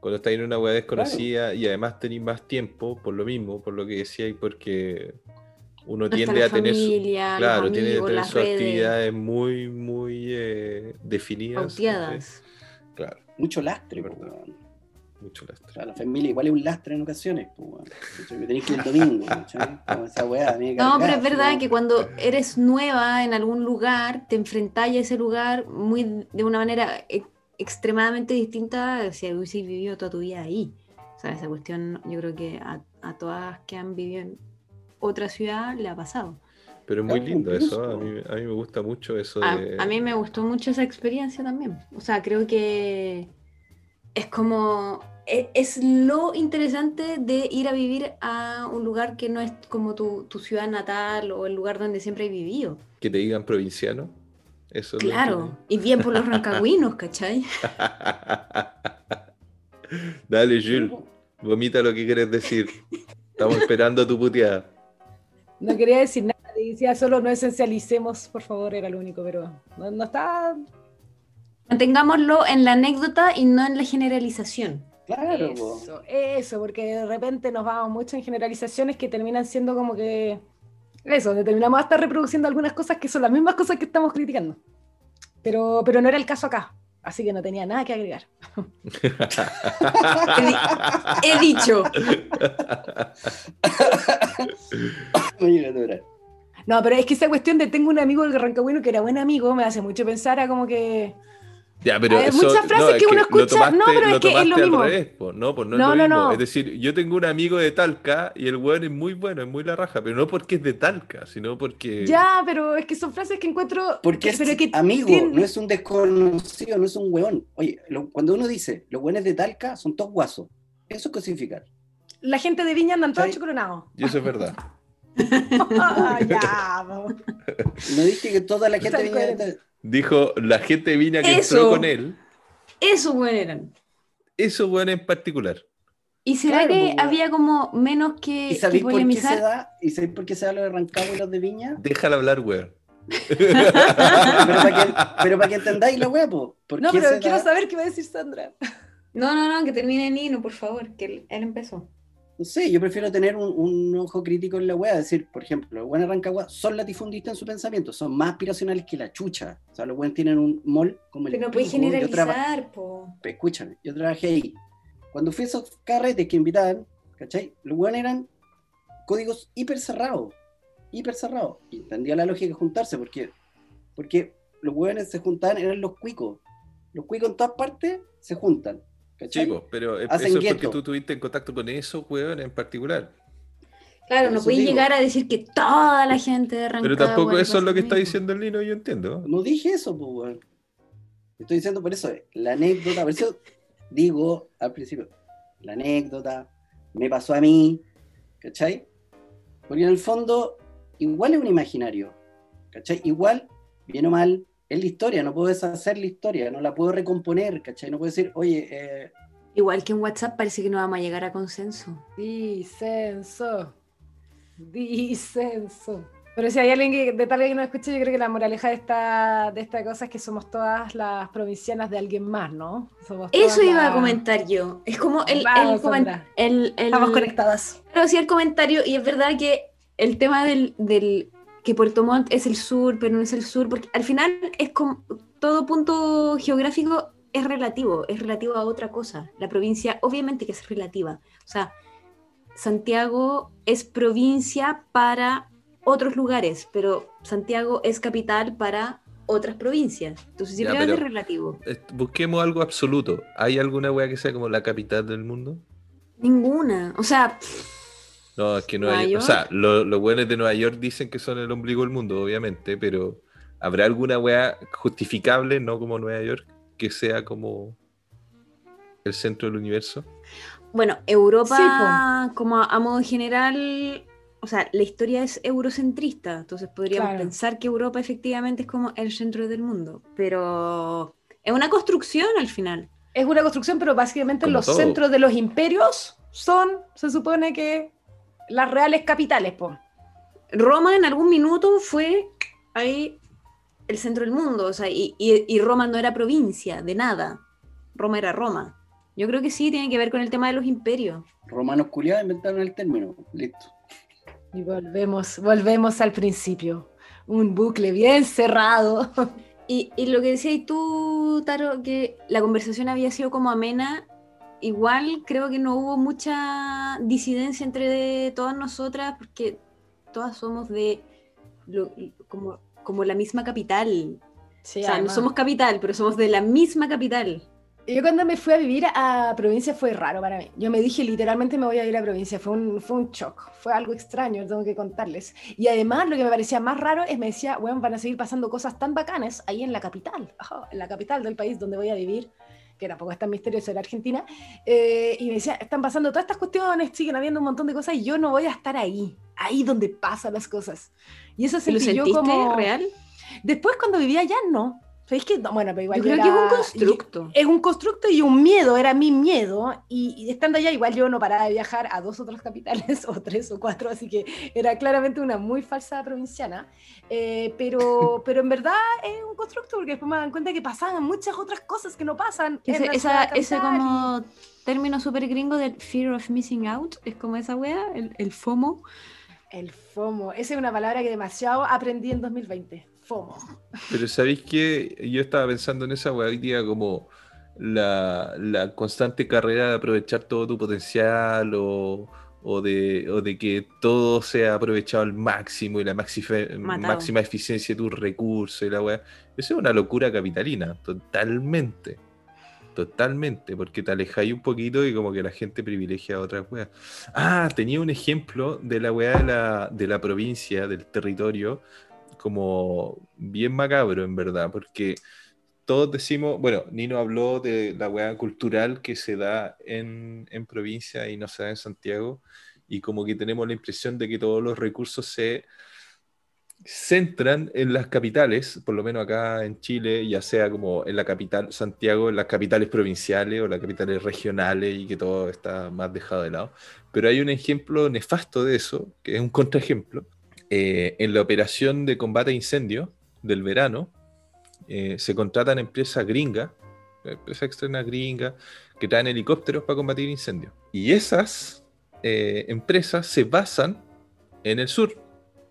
cuando estás en una hueá desconocida y además tenéis más tiempo, por lo mismo, por lo que decía, y porque uno tiende a tener, claro, tiene tener sus actividades muy, muy eh, definidas. Claro. Mucho lastre, mucho lastre. Claro, la familia igual es un lastre en ocasiones, pues, que tenéis que ir el domingo, esa weá, No, pero es verdad que cuando eres nueva en algún lugar, te enfrentas a ese lugar muy de una manera e, extremadamente distinta si hubiese vivido toda tu vida ahí. O sea, esa cuestión yo creo que a, a todas que han vivido en otra ciudad le ha pasado. Pero es muy lindo eso, a mí, a mí, me gusta mucho eso. De... A, mí me gustó mucho esa experiencia también. O sea, creo que es como, es, lo interesante de ir a vivir a un lugar que no es como tu, ciudad natal o el lugar donde siempre he vivido. Que te digan provinciano. Eso claro, y bien por los rancagüinos, ¿cachai? Dale, Jules, vomita lo que quieres decir. Estamos esperando tu puteada. No quería decir nada, decía solo no esencialicemos, por favor, era lo único, pero no, está... Mantengámoslo en la anécdota y no en la generalización. Claro. Eso, eso, porque de repente nos vamos mucho en generalizaciones que terminan siendo como que... Eso, terminamos hasta reproduciendo algunas cosas que son las mismas cosas que estamos criticando. Pero, pero no era el caso acá. Así que no tenía nada que agregar. he, dicho. no, pero es que esa cuestión de tengo un amigo del Rancagüino que era buen amigo me hace mucho pensar a como que hay muchas frases que uno escucha. no, pero es que es lo mismo. no, pues no, es no, Es decir, yo tengo un amigo de Talca y el weón es muy bueno, es muy la raja, pero no porque es de Talca, sino porque. Ya, pero es que son frases que encuentro. Porque es amigo, no es un desconocido, no es un weón. Oye, cuando uno dice los weones de Talca son todos guasos, eso es cosificar. La gente de Viña andan todos chocoronados. Y eso es verdad. ya, no. no dije que toda la gente de Viña. Dijo la gente Viña que entró con él. Eso bueno eran. Eso bueno en particular. ¿Y será que pues, había como menos que, ¿Y sabéis por qué se da? ¿Y sabéis por qué se da lo de Rancagua y los de Viña? Déjala hablar, weón. pero, para que, entendáis la weá, No, pero quiero saber qué va a decir Sandra. No, no, no, que termine en Nino, por favor, que él empezó no sé, yo prefiero tener un, ojo crítico en la wea, decir, por ejemplo, los buenos Rancagua son latifundistas en su pensamiento, son más aspiracionales que la chucha. O sea, los buenos tienen un mall como el Pero no puedes generalizar, po. Escúchame, yo trabajé ahí. Cuando fui a esos carretes que invitaban, ¿cachai? Los buenos eran códigos hiper cerrados, hiper cerrados. Y entendía la lógica de juntarse, porque, porque los buenos se juntaban, eran los cuicos. Los cuicos en todas partes se juntan Chico, pero eso es porque tú tuviste en contacto con eso, weón, en particular. Claro, no puedes llegar a decir que toda la gente de Rancagua... Pero tampoco eso es lo que está diciendo el Lino, yo entiendo. No dije eso, pues, weón. Estoy diciendo por eso, la anécdota, por eso digo al principio, la anécdota me pasó a mí, ¿cachai? Porque en el fondo, igual es un imaginario, ¿cachai? Igual, bien o mal, es la historia, no puedo deshacer la historia, no la puedo recomponer, ¿cachai? No puedo decir, oye... Eh, Igual que en WhatsApp parece que no vamos a llegar a consenso. Disenso. Disenso. Pero si hay alguien que, de tal que no escuche, yo creo que la moraleja de esta, de esta cosa es que somos todas las provincianas de alguien más, ¿no? Eso iba a comentar yo. Es como el, el, Estamos conectadas. Pero sí, el comentario, y es verdad que el tema del, del que Puerto Montt es el sur, pero no es el sur, porque al final es como todo punto geográfico es relativo, es relativo a otra cosa. La provincia obviamente que es relativa. O sea, Santiago es provincia para otros lugares, pero Santiago es capital para otras provincias. Entonces siempre es relativo. Busquemos algo absoluto. ¿Hay alguna wea que sea como la capital del mundo? Ninguna. O sea... No, es que Nueva, York. O sea, los buenos de Nueva York dicen que son el ombligo del mundo, obviamente, pero ¿habrá alguna wea justificable, no como Nueva York, que sea como el centro del universo? Bueno, Europa, como a, modo general, o sea, la historia es eurocentrista, entonces podríamos pensar que Europa efectivamente es como el centro del mundo, pero es una construcción al final. Es una construcción, pero básicamente los centros de los imperios son, se supone que, las reales capitales. Po. Roma en algún minuto fue ahí el centro del mundo, o sea, y, y Roma no era provincia, de nada. Roma era Roma. Yo creo que sí, tiene que ver con el tema de los imperios. Romanos culiados inventaron el término, listo. Y volvemos, volvemos al principio. Un bucle bien cerrado. Y, lo que decías tú, Taro, que la conversación había sido como amena, igual creo que no hubo mucha disidencia entre todas nosotras, porque todas somos de como, como la misma capital. o sea, no somos capital, pero somos de la misma capital. Yo cuando me fui a vivir a provincia fue raro para mí. Yo me dije literalmente me voy a ir a provincia. Fue un, fue un shock. Fue algo extraño, tengo que contarles. Y además lo que me parecía más raro es me decía, bueno, van a seguir pasando cosas tan bacanas ahí en la capital, en la capital del país donde voy a vivir, que tampoco es tan misterioso, era Argentina. Eh, y me decía, están pasando todas estas cuestiones, siguen habiendo un montón de cosas y yo no voy a estar ahí, ahí donde pasan las cosas. Y eso se ¿Lo sentiste yo como... real? Después cuando vivía allá no, ¿Sabéis que? Bueno, pero igual yo creo que es un constructo. Es un constructo y un miedo, era mi miedo. Y, estando allá, igual yo no paraba de viajar a dos otras capitales, o tres o cuatro, así que era claramente una muy falsa provinciana. Eh, pero, pero en verdad es un constructo, porque después me dan cuenta que pasaban muchas otras cosas que no pasan. Ese, esa, ese como término súper gringo del fear of missing out, es como esa wea, el, el FOMO. El FOMO, esa es una palabra que demasiado aprendí en 2020. FOMO. Pero sabéis que yo estaba pensando en esa hoy día como la, constante carrera de aprovechar todo tu potencial o, de, de, que todo sea aprovechado al máximo y la máxima eficiencia de tus recursos y la weá. Eso es una locura capitalina, totalmente. Totalmente, porque te alejáis un poquito y como que la gente privilegia a otras weas. Ah, tenía un ejemplo de la weá de la, de la provincia, del territorio, como bien macabro, en verdad, porque todos decimos, bueno, Nino habló de la hueá cultural que se da en, en, provincia y no se da en Santiago, y como que tenemos la impresión de que todos los recursos se centran en las capitales, por lo menos acá en Chile, ya sea como en la capital, Santiago, en las capitales provinciales o las capitales regionales y que todo está más dejado de lado. Pero hay un ejemplo nefasto de eso, que es un contraejemplo, eh, en la operación de combate a incendio del verano, eh, se contratan empresas gringas, empresas externas gringas, que traen helicópteros para combatir incendios. Y esas eh, empresas se basan en el sur,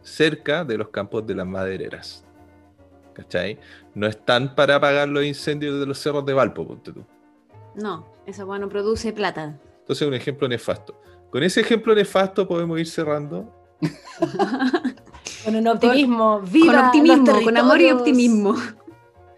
cerca de los campos de las madereras. ¿Cachai? No están para apagar los incendios de los cerros de Valpo, ponte tú. No, esa bueno produce plata. Entonces, un ejemplo nefasto. Con ese ejemplo nefasto podemos ir cerrando con un optimismo, con, con optimismo, con amor y optimismo.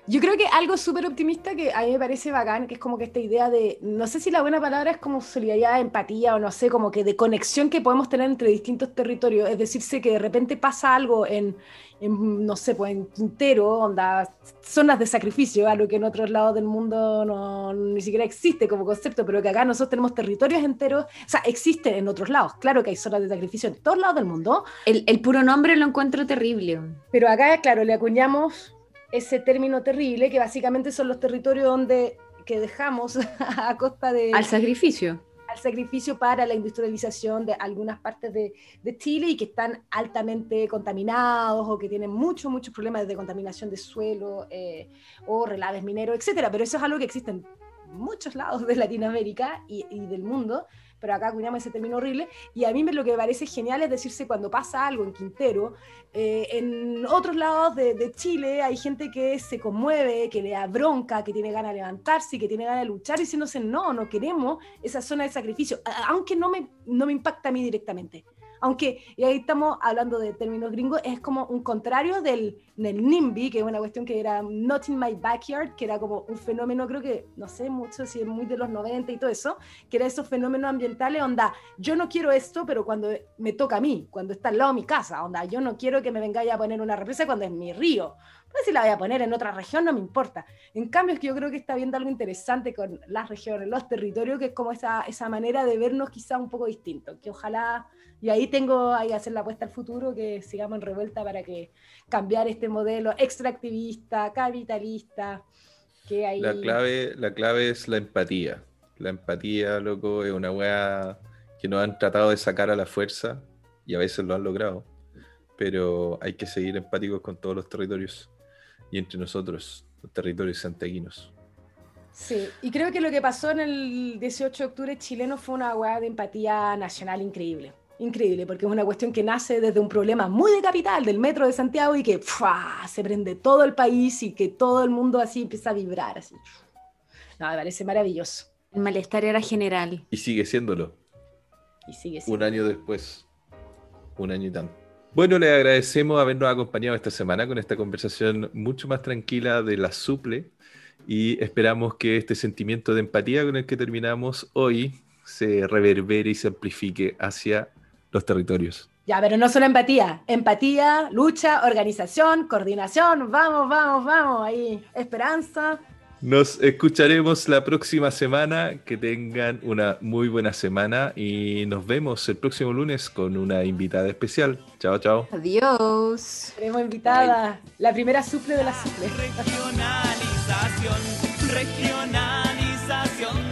Yo creo que algo súper optimista que a mí me parece bacán, que es como que esta idea de, no sé si la buena palabra es como solidaridad, empatía o no sé, como que de conexión que podemos tener entre distintos territorios. Es decirse que de repente pasa algo en, no sé, pues en Quintero, onda, zonas de sacrificio, algo que en otros lados del mundo no, ni siquiera existe como concepto, pero que acá nosotros tenemos territorios enteros, o sea, existe en otros lados. Claro que hay zonas de sacrificio en todos lados del mundo. El, el puro nombre lo encuentro terrible. Pero acá, claro, le acuñamos ese término terrible, que básicamente son los territorios donde que dejamos a costa de... Al sacrificio. Al sacrificio para la industrialización de algunas partes de, Chile y que están altamente contaminados o que tienen muchos, muchos problemas de contaminación de suelo eh, o relaves mineros, etcétera. Pero eso es algo que existe en muchos lados de Latinoamérica y del mundo pero acá acuñamos ese término horrible, y a mí lo que me parece genial es decirse cuando pasa algo en Quintero, eh, en otros lados de, de, Chile hay gente que se conmueve, que le da bronca, que tiene ganas de levantarse, que tiene ganas de luchar, diciéndose, no, no queremos esa zona de sacrificio, aunque no me, no me impacta a mí directamente aunque, y ahí estamos hablando de términos gringos, es como un contrario del, del NIMBY, que es una cuestión que era Not in My Backyard, que era como un fenómeno, creo que, no sé mucho si es muy de los 90 y todo eso, que era esos fenómenos ambientales, onda, yo no quiero esto, pero cuando me toca a mí, cuando está al lado de mi casa, onda, yo no quiero que me vengáis a poner una represa cuando es mi río, si la voy a poner en otra región no me importa. En cambio es que yo creo que está viendo algo interesante con las regiones, los territorios, que es como esa, esa manera de vernos quizá un poco distinto, que ojalá y ahí tengo ahí hacer la apuesta al futuro, que sigamos en revuelta para que cambiar este modelo extractivista, capitalista, que. La clave, la clave es la empatía. La empatía, loco, es una weá que nos han tratado de sacar a la fuerza y a veces lo han logrado. Pero hay que seguir empáticos con todos los territorios y entre nosotros, los territorios santiaguinos. Sí, y creo que lo que pasó en el 18 de octubre chileno fue una weá de empatía nacional increíble. Increíble, porque es una cuestión que nace desde un problema muy de capital, del metro de Santiago, y que se prende todo el país y que todo el mundo así empieza a vibrar. Así. No, me parece maravilloso. El malestar era general. Y sigue siéndolo. Y sigue siendo. Un año después. Un año y tanto. Bueno, le agradecemos habernos acompañado esta semana con esta conversación mucho más tranquila de la suple y esperamos que este sentimiento de empatía con el que terminamos hoy se reverbere y se amplifique hacia los territorios. Ya, pero no solo empatía, empatía, lucha, organización, coordinación, vamos, vamos, vamos, ahí, esperanza. Nos escucharemos la próxima semana, que tengan una muy buena semana y nos vemos el próximo lunes con una invitada especial. Chao, chao. Adiós. Tenemos invitada, la primera suple de la suple. Regionalización, regionalización